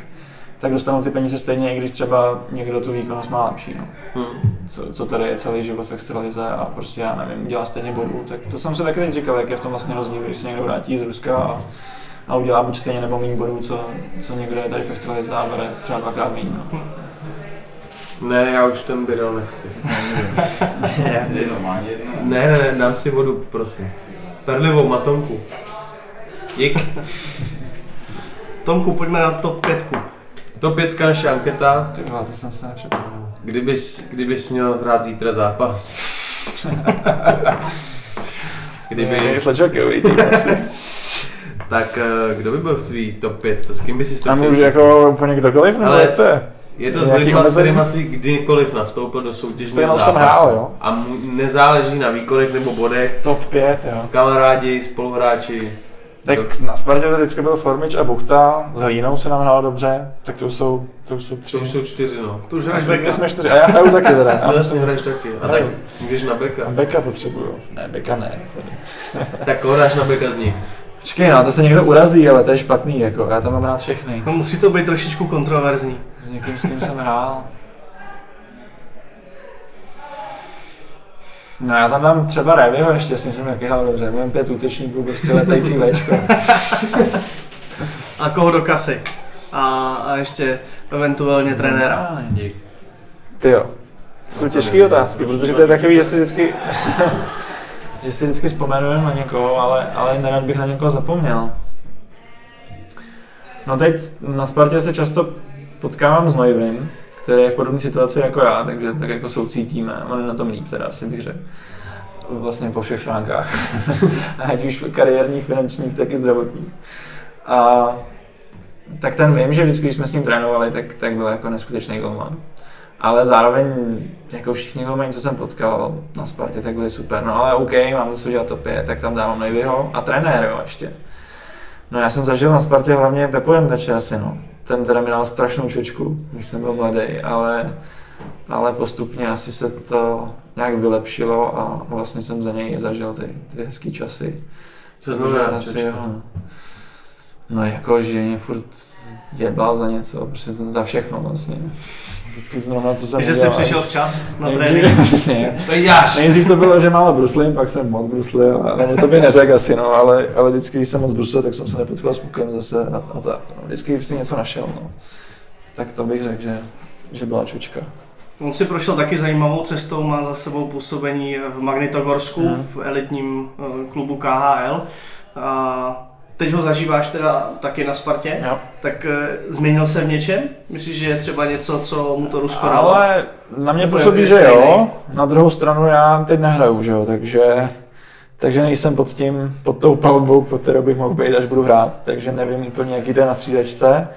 tak dostanou ty peníze stejně, i když třeba někdo tu výkonnost má lepší. No. Hm. co, co tady je celý život v extralize a prostě já nevím, dělá stejně bodů, tak to jsem si taky teď říkal, jak je v tom vlastně rozdíl, když se někdo vrátí z Ruska a, a udělá buď stejně nebo méně bodů, co, co někdo je tady v extralize a bere třeba dvakrát méně. No. Ne, já už ten bydel nechci. Je normálně jedno. Ne, ne, ne, dám si vodu, prosím. Perlivou matonku. Dík. Tomku, pojďme na top 5. To pětka naše anketa. Ty vole, to jsem se nepřipravil. Kdybys, kdybys měl hrát zítra zápas. Kdyby, Slečokový tým asi. tak eh, kdo by byl v tvý top 5? S kým bys si Tam chtěl- už jako úplně kdokoliv, nebo Ale- jak to je? Je to s lidma, s omezení? kterými si kdykoliv nastoupil do soutěžního Stejnou jsem zápasu. hrál, jo. A mu nezáleží na výkonech nebo bodech. Top 5, jo. Kamarádi, spoluhráči. Tak na Spartě to vždycky byl Formič a Buchta, s Hlínou se nám hrálo dobře, tak to jsou, to jsou tři. To už jsou čtyři, no. To už hráš beka jsme čtyři. A já hraju taky teda. Ale jasně hraješ taky. A tak můžeš na beka. A beka potřebuju. Ne, beka ne. Tak koho dáš na beka z nich? Počkej, no, to se někdo urazí, ale to je špatný, jako, já tam mám rád všechny. No, musí to být trošičku kontroverzní. S někým, s kým jsem hrál. No já tam dám třeba Revyho ještě, s ním jsem taky hrál dobře. Mám pět útočníků, prostě letající Včko. A koho do kasy. A, a ještě eventuálně trenéra. Dík. Ty jo. Jsou těžké otázky, protože to je takový, že si vždycky, že si vždycky vzpomenu na někoho, ale, ale nerad bych na někoho zapomněl. No teď na Spartě se často potkávám s Nojvim, který je v podobné situaci jako já, takže tak jako soucítíme. On je na tom líp teda, asi bych řekl. Vlastně po všech stránkách. Ať už kariérních, finančních, tak i zdravotních. A tak ten vím, že vždycky, když jsme s ním trénovali, tak, tak byl jako neskutečný golman. Ale zároveň, jako všichni golmani, co jsem potkal na Spartě, tak byli super. No ale OK, mám co dělat topě, tak tam dávám nejvyho a trenér jo ještě. No já jsem zažil na Spartě hlavně Pepo Jandače asi no. Ten teda mi dal strašnou čočku, když jsem byl mladý, ale, ale postupně asi se to nějak vylepšilo a vlastně jsem za něj zažil ty, ty hezký časy. Co znamená asi jo, no. No jako, že mě furt jebal za něco, prostě za všechno vlastně. Vždycky zrovna, co jsem Když jsi přišel včas na Nejdřív- trénink. Přesně. To děláš. Nejdřív to bylo, že málo bruslím, pak jsem moc bruslil, ale to by neřekl asi, no, ale, ale vždycky, když jsem moc bruslil, tak jsem se nepotkal s pukem zase a, a tak. No. Vždycky si něco našel, no. Tak to bych řekl, že, že byla čučka. On si prošel taky zajímavou cestou, má za sebou působení v Magnitogorsku, Mhm. v elitním eh, klubu KHL. A teď ho zažíváš teda taky na Spartě, Jo. tak eh, změnil se v něčem? Myslíš, že je třeba něco, co mu to Rusko dalo? Ale na mě působí, že jo. Na druhou stranu já teď nehraju, že jo, takže, takže nejsem pod tím, pod tou palbou, pod kterou bych mohl být, až budu hrát. Takže nevím úplně, jaký to je na střídačce.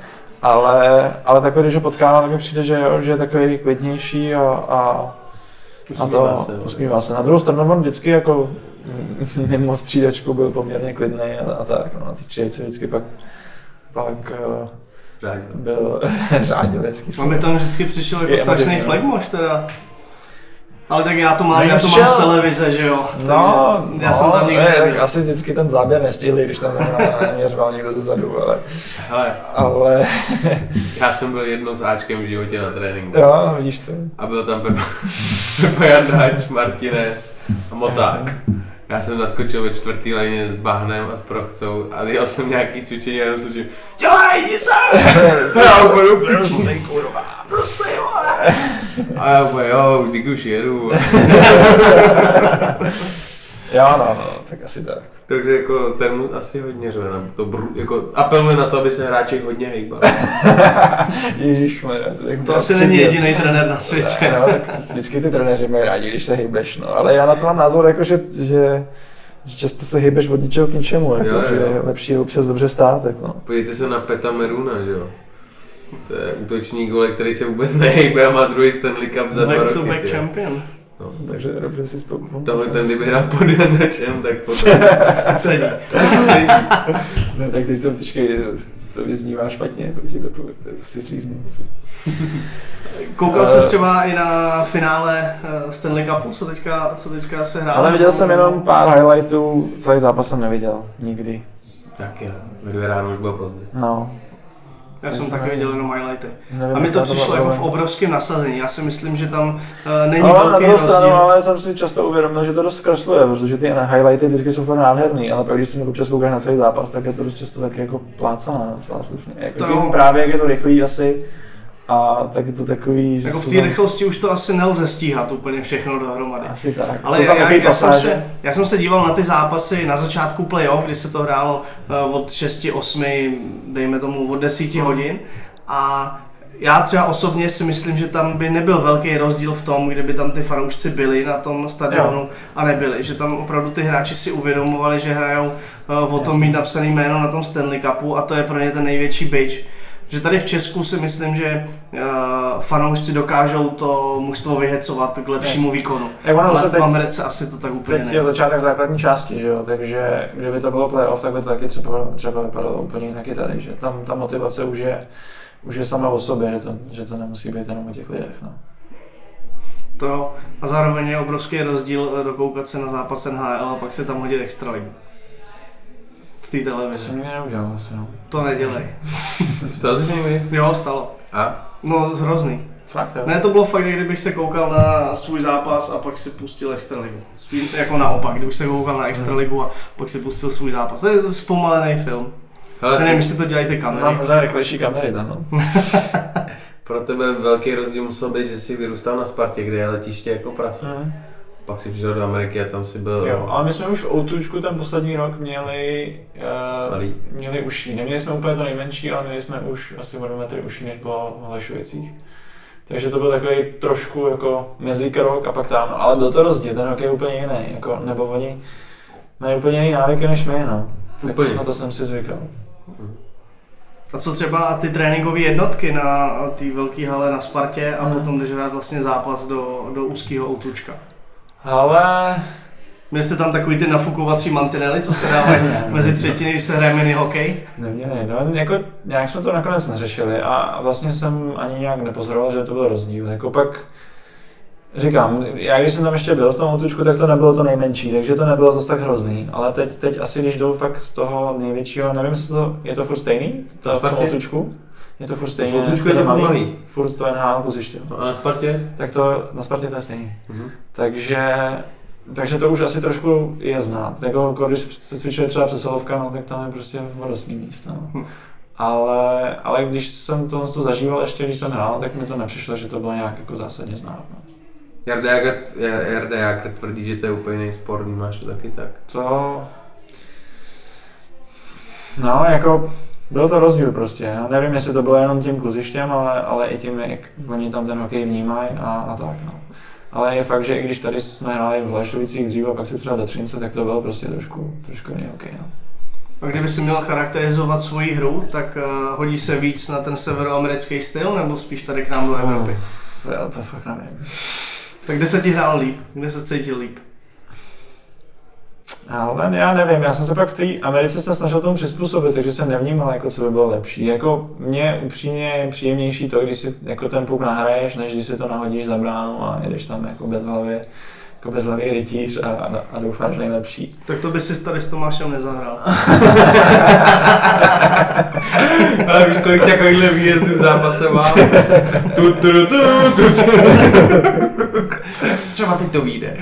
Ale, ale takhle, když ho potkávám, tak mi přijde, že jo, že je takový klidnější a, a, a Usmívá to se, usmívá se. Na druhou stranu on vždycky jako mimo střídačku byl poměrně klidný a, a tak. No, na té střídačce vždycky pak, pak eh, Řádně. byl řádně hezký. No mi tam vždycky přišel jako Je strašný no. flagmoš teda. Ale tak já to mám, No já to mám z jo. televize, že jo. No, Takže já no, jsem tam nikdy ne, tak asi vždycky ten záběr nestihli, když tam neměřoval někdo zezadu, ale, Hele, ale já jsem byl jednou s Ačkem v životě na tréninku. jo, vidíš to. A byl tam Pepa, Pepa Jandáč, Martinec a Moták. Já jsem naskočil ve čtvrtý léně s bahnem a s prochcou a dělal jsem nějaký cvičení a jenom slyším Dělej, jdi sem! Já úplně do piču. Prostě, vole. A já úplně, jo, teď už jedu. Jo, no, no, tak asi tak. Takže jako ten mu asi hodně řve na to, bru, jako apeluje na to, aby se hráči hodně hejbali. Ježišmarja, to, To asi není jediný trenér na světě. No, vždycky ty trenéři mají rádi, když se hýbeš, no. Ale já na to mám názor, jako, že, že, že často se hýbeš od ničeho k ničemu, jako, Jo, jo. že je lepší občas dobře stát. Jako. Podívejte se na Peta Meruna, že jo. To je útočník, vole, který se vůbec nehejbe a má druhý Stanley Cup za dva Back roky. to back ty jo. champion. No, Takže dobře si stoupnu. Tohle ten kdyby hrál pod Janečem, tak potom... Sedí. Ne, tak teď to, počkej, to, vyznívá špatně, protože to, to si slíznu. asi. Koukal Eh. jsi třeba i na finále eh, Stanley Cupu, co teďka, co teďka se hrálo? Ale viděl jsem jenom pár highlightů, celý zápas jsem neviděl, nikdy. Taky ve dvě ráno už bylo pozdě. No. Já jsem taky viděl jenom highlighty. Nevím, A mi to přišlo jako v obrovském nasazení. Já si myslím, že tam uh, není No, na velký druhou stranu, rozdíl. ale jsem si často uvědomil, že to dost zkresluje, protože ty highlighty vždycky jsou fakt nádherný, ale pak když si občas koukáš na celý zápas, tak je to dost často taky jako plácaná, docela slušně. Jako To tím právě, jak je to rychlý asi, a tak je to takový, že Jako v té tam- rychlosti už to asi nelze stíhat úplně všechno dohromady. Asi tak. Ale já, já, já, jsem se, já jsem se díval na ty zápasy na začátku playoff, kdy se to hrálo uh, od 6, 8, dejme tomu od 10 hodin. A já třeba osobně si myslím, že tam by nebyl velký rozdíl v tom, kdyby tam ty fanoušci byli na tom stadionu Jo. a nebyli. Že tam opravdu ty hráči si uvědomovali, že hrajou uh, o tom Jasně. mít napsaný jméno na tom Stanley Cupu a to je pro ně ten největší bitch. Že tady v Česku si myslím, že uh, fanoušci dokážou to mužstvo vyhecovat k lepšímu Jasně. výkonu. Jak ono Ale se v teď, Americe asi to tak úplně teď není. je začátek základní části, že jo? takže kdyby to bylo playoff, tak by to taky třeba, třeba vypadalo úplně jinak i tady, že tam ta motivace už je, už je sama o sobě, že to, že to nemusí být jenom o těch lidech. No. To jo. A zároveň je obrovský rozdíl eh, dokoukat se na zápas NHL a pak se tam hodit extraligu. Té To jsem nikdy neudělal asi, no. To nedělej. Stalo se někdy? Jo, stalo. A? No, hrozný. Fakt, jo. Ne, to bylo fakt, kdybych se koukal na svůj zápas a pak si pustil extraligu. Spíš jako naopak, kdybych se koukal na extraligu a pak si pustil svůj zápas. To je to zpomalený film. Hele, nevím, jestli to dělají ty Mám kamery. možná rychlejší kamery tam, no. pro tebe velký rozdíl musel být, že jsi vyrůstal na Spartě, kde je letiště jako prase. Mhm. Pak si přišel do Ameriky a tam si byl... Jo, ale my jsme už v Outučku ten poslední rok měli, uh, Malý. měli uší. Neměli jsme úplně to nejmenší, ale měli jsme už asi o metry uší, než bylo v Holešovicích. Takže to byl takový trošku jako mezikrok a pak tam, no, ale byl to rozdíl, ten rok je úplně jiný, jako, nebo oni mají úplně jiný návyky než my, no. Tak Úplně. Na to jsem si zvykal. A co třeba ty tréninkové jednotky na té velké hale na Spartě a Hmm. potom jdeš hrát vlastně zápas do, do úzkého outučka. Ale Měli jste tam takový ty nafukovací mantinely, co se dávají mezi třetiny, když se hraje mini hokej? neměli, no, jako, nějak jsme to nakonec neřešili a vlastně jsem ani nějak nepozoroval, že to byl rozdíl. Jako pak, říkám, já když jsem tam ještě byl v tom otučku, tak to nebylo to nejmenší, takže to nebylo zase tak hrozný. Ale teď, teď asi, když jdou fakt z toho největšího, nevím, jestli to, je to furt stejný, to, v tom otučku? Je to furt stejný? V Otučku je to furt malý. Furt to NHL kluziště. No a na Spartě? Tak to na Spartě to je stejný. Mhm. Takže, takže to už asi trošku je znát. Jako, když se cvičuje třeba přesilovka, no, tak tam je prostě vodosmí míst. No. Hm. Ale, ale když jsem to, to zažíval ještě, když jsem hrál, tak mi to nepřišlo, že to bylo nějak jako zásadně znát. No. Jarda Jager, Jarda Jager tvrdí, že to je úplně sport, máš to taky tak. To... No, jako byl to rozdíl prostě. Já nevím, jestli to bylo jenom tím kluzištěm, ale, ale i tím, jak oni tam ten hokej vnímají a, a tak. No. Ale je fakt, že i když tady jsme hráli v Vlašovicích dřív a pak se třeba do Třince, tak to bylo prostě trošku, trošku jiný hokej. No. A kdyby si měl charakterizovat svoji hru, tak uh, hodí se víc na ten severoamerický styl, nebo spíš tady k nám do Evropy? To já to fakt nevím. Tak kde se ti hrál líp? Kde se cítil líp? Ale já nevím, já jsem se pak v té Americe se snažil tomu přizpůsobit, takže jsem nevnímal, jako co by bylo lepší. Jako mně upřímně je příjemnější to, když si jako ten puk nahraješ, než když si to nahodíš za bránu a jedeš tam jako bez hlavy, jako bez hlavy rytíř a, a, a doufáš nejlepší. Tak to by si tady s Tomášem nezahrál. Ale víš, kolik takovýchhle výjezdů v zápase má? Tu, tu, tu, tu, tu, tu. Třeba teď to vyjde.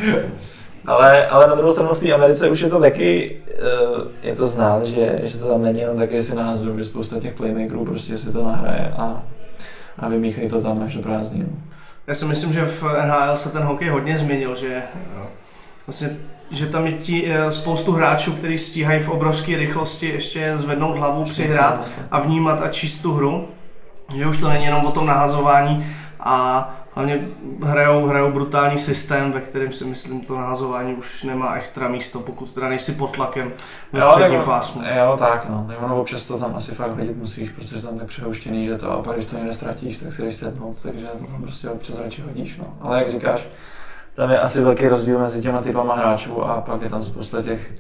Ale, ale na druhou stranu v té Americe už je to taky, uh, je to znát, že, že to tam není jenom taky, že si nahazují, že spousta těch playmakerů prostě si to nahraje a, a vymíchají to tam až do prázdnin. Já si myslím, že v NHL se ten hokej hodně změnil, že eh, vlastně že tam je ti, eh, spoustu hráčů, kteří stíhají v obrovské rychlosti ještě zvednout hlavu, přihrát a vnímat a číst tu hru. Že už to není jenom o tom nahazování a hlavně hrajou, hrajou brutální systém, ve kterém si myslím to nahazování už nemá extra místo, pokud teda nejsi pod tlakem ve Jo, středním tak- pásmu. Jo, tak no. Tak ono občas to tam asi fakt hodit musíš, protože tam tak přehuštěný, že to a pak když to někde ztratíš, tak si jdeš sednout, takže to tam prostě občas radši hodíš, no. Ale jak říkáš, tam je asi velký rozdíl mezi těma typama hráčů a pak je tam spousta těch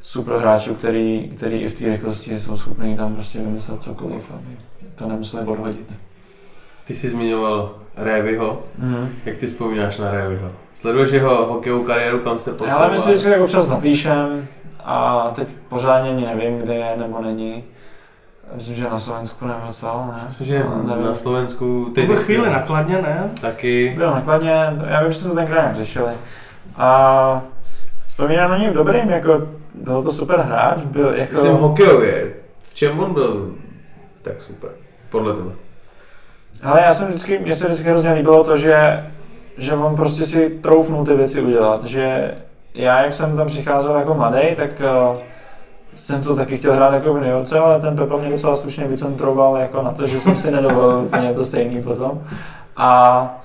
super hráčů, který, který i v té rychlosti jsou schopní tam prostě vymyslet cokoliv, aby to nemuseli odhodit. Ty jsi zmiňoval Révyho. Mm. Jak ty vzpomínáš na Révyho? Sleduješ jeho hokejovou kariéru, kam se posouvá? Ale my si vždycky tak občas napíšem a teď pořádně ani nevím, kde je nebo není. Myslím, že na Slovensku nebo co, ne? Myslím, že No, nevím. na Slovensku... To byl chvíli nakladně, ne? Taky. Byl nakladně, já vím, že jsme to tenkrát nějak řešili. A vzpomínám na něj v dobrým, jako byl to super hráč, byl jako... Myslím hokejově. V čem on byl tak super? Podle tebe. Ale já jsem vždycky, mně se vždycky hrozně líbilo to, že, že on prostě si troufnul ty věci udělat, že já, jak jsem tam přicházel jako mladý, tak uh, jsem to taky chtěl hrát jako v New Yorkce, ale ten Pepa mě docela slušně vycentroval jako na to, že jsem si nedovolil úplně to stejný potom. A,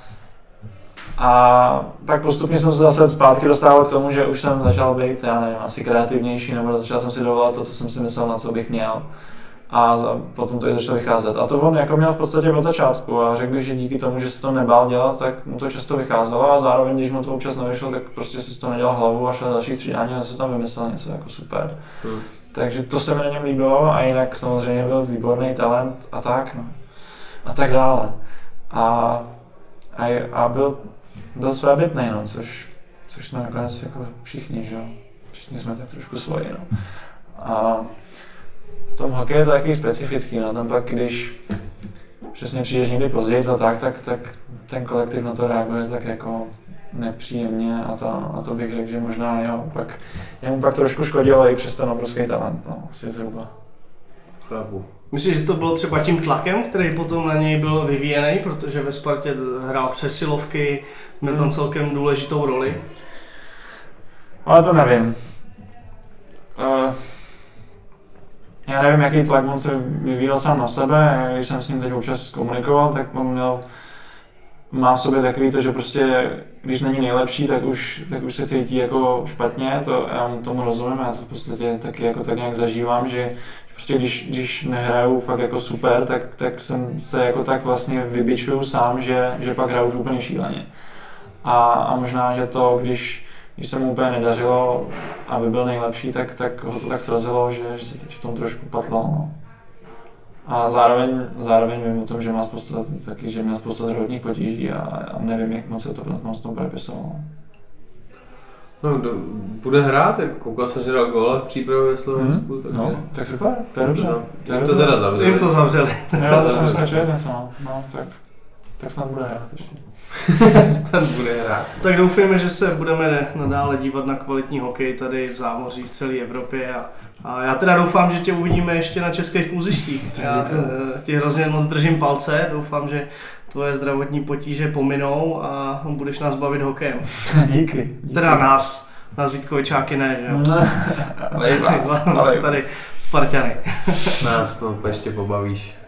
a pak postupně jsem se zase zpátky dostával k tomu, že už jsem začal být, já nevím, asi kreativnější, nebo začal jsem si dovolat to, co jsem si myslel, na co bych měl a za, potom to i začalo vycházet. A to on jako měl v podstatě od začátku a řekl bych, že díky tomu, že se to nebál dělat, tak mu to často vycházelo a zároveň, když mu to občas nevyšlo, tak prostě si to nedělal hlavu a šel na další střídání a se tam vymyslel něco jako super. Hmm. Takže to se mi na něm líbilo a jinak samozřejmě byl výborný talent a tak, no. A tak dále. A, a, a byl, byl svébytný, no, což, což jsme nakonec jako všichni, že jo. Všichni jsme tak trošku svoji, no. A v tom hokeji je to takový specifický, no, tam pak, když přesně přijdeš někdy později a tak, tak, tak ten kolektiv na to reaguje tak jako nepříjemně a to, a to bych řekl, že možná jo, pak, jemu pak trošku škodilo i přes ten obrovský talent, no, asi zhruba. Chápu. Myslíš, že to bylo třeba tím tlakem, který potom na něj byl vyvíjený, protože ve Spartě hrál přesilovky, měl tam celkem důležitou roli. Ale to nevím. Uh, já nevím, jaký tlak on se vyvíjel sám na sebe, když jsem s ním teď občas komunikoval, tak on měl, má v sobě takový to, že prostě když není nejlepší, tak už, tak už se cítí jako špatně, to já mu tomu rozumím, já to v podstatě taky jako tak nějak zažívám, že prostě když, když nehraju fakt jako super, tak, tak jsem se jako tak vlastně vybičuju sám, že, že pak hraju už úplně šíleně. A, a možná, že to, když, když se mu úplně nedařilo, aby byl nejlepší, tak, tak ho to tak srazilo, že, že se teď v tom trošku patlal. No. A zároveň, zároveň vím o tom, že má spousta, taky, že měl spousta zdravotních potíží a, a nevím, jak moc se to na tom podepisovalo. No, do, bude hrát, jak koukal jsem, že dal góla v přípravě ve Slovensku, Hmm, takže... no, tak super, to je dobře. No, To je jim to dobře. teda zavřeli. Jim to zavřeli. Jo, to jsem myslel, že je něco, no. no tak, tak snad bude hrát ještě. Snad bude hrát. Tak doufejme, že se budeme nadále dívat na kvalitní hokej tady v zámoří v celé Evropě a, a já teda doufám, že tě uvidíme ještě na českých kluzištích. Já eh, ti hrozně moc držím palce, doufám, že tvoje zdravotní potíže pominou a budeš nás bavit hokejem. Díky. Teda nás, nás Vítkovičáky ne, že jo? Ale i vás. ale tady Spartany. Nás snad ještě pobavíš.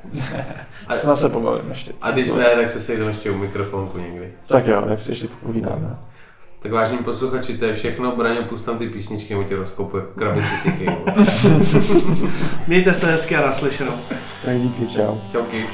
A, Snad se pobavím ještě. a když ne, tak se sejdeme ještě u mikrofonku někdy. Tak jo, tak si ještě povídáme. Tak vážení posluchači, to je všechno. Braňo, pust tam ty písničky, my tě rozkopu jako krabici si Mějte se hezky a naslyšenou. Tak díky, čau. Čauky.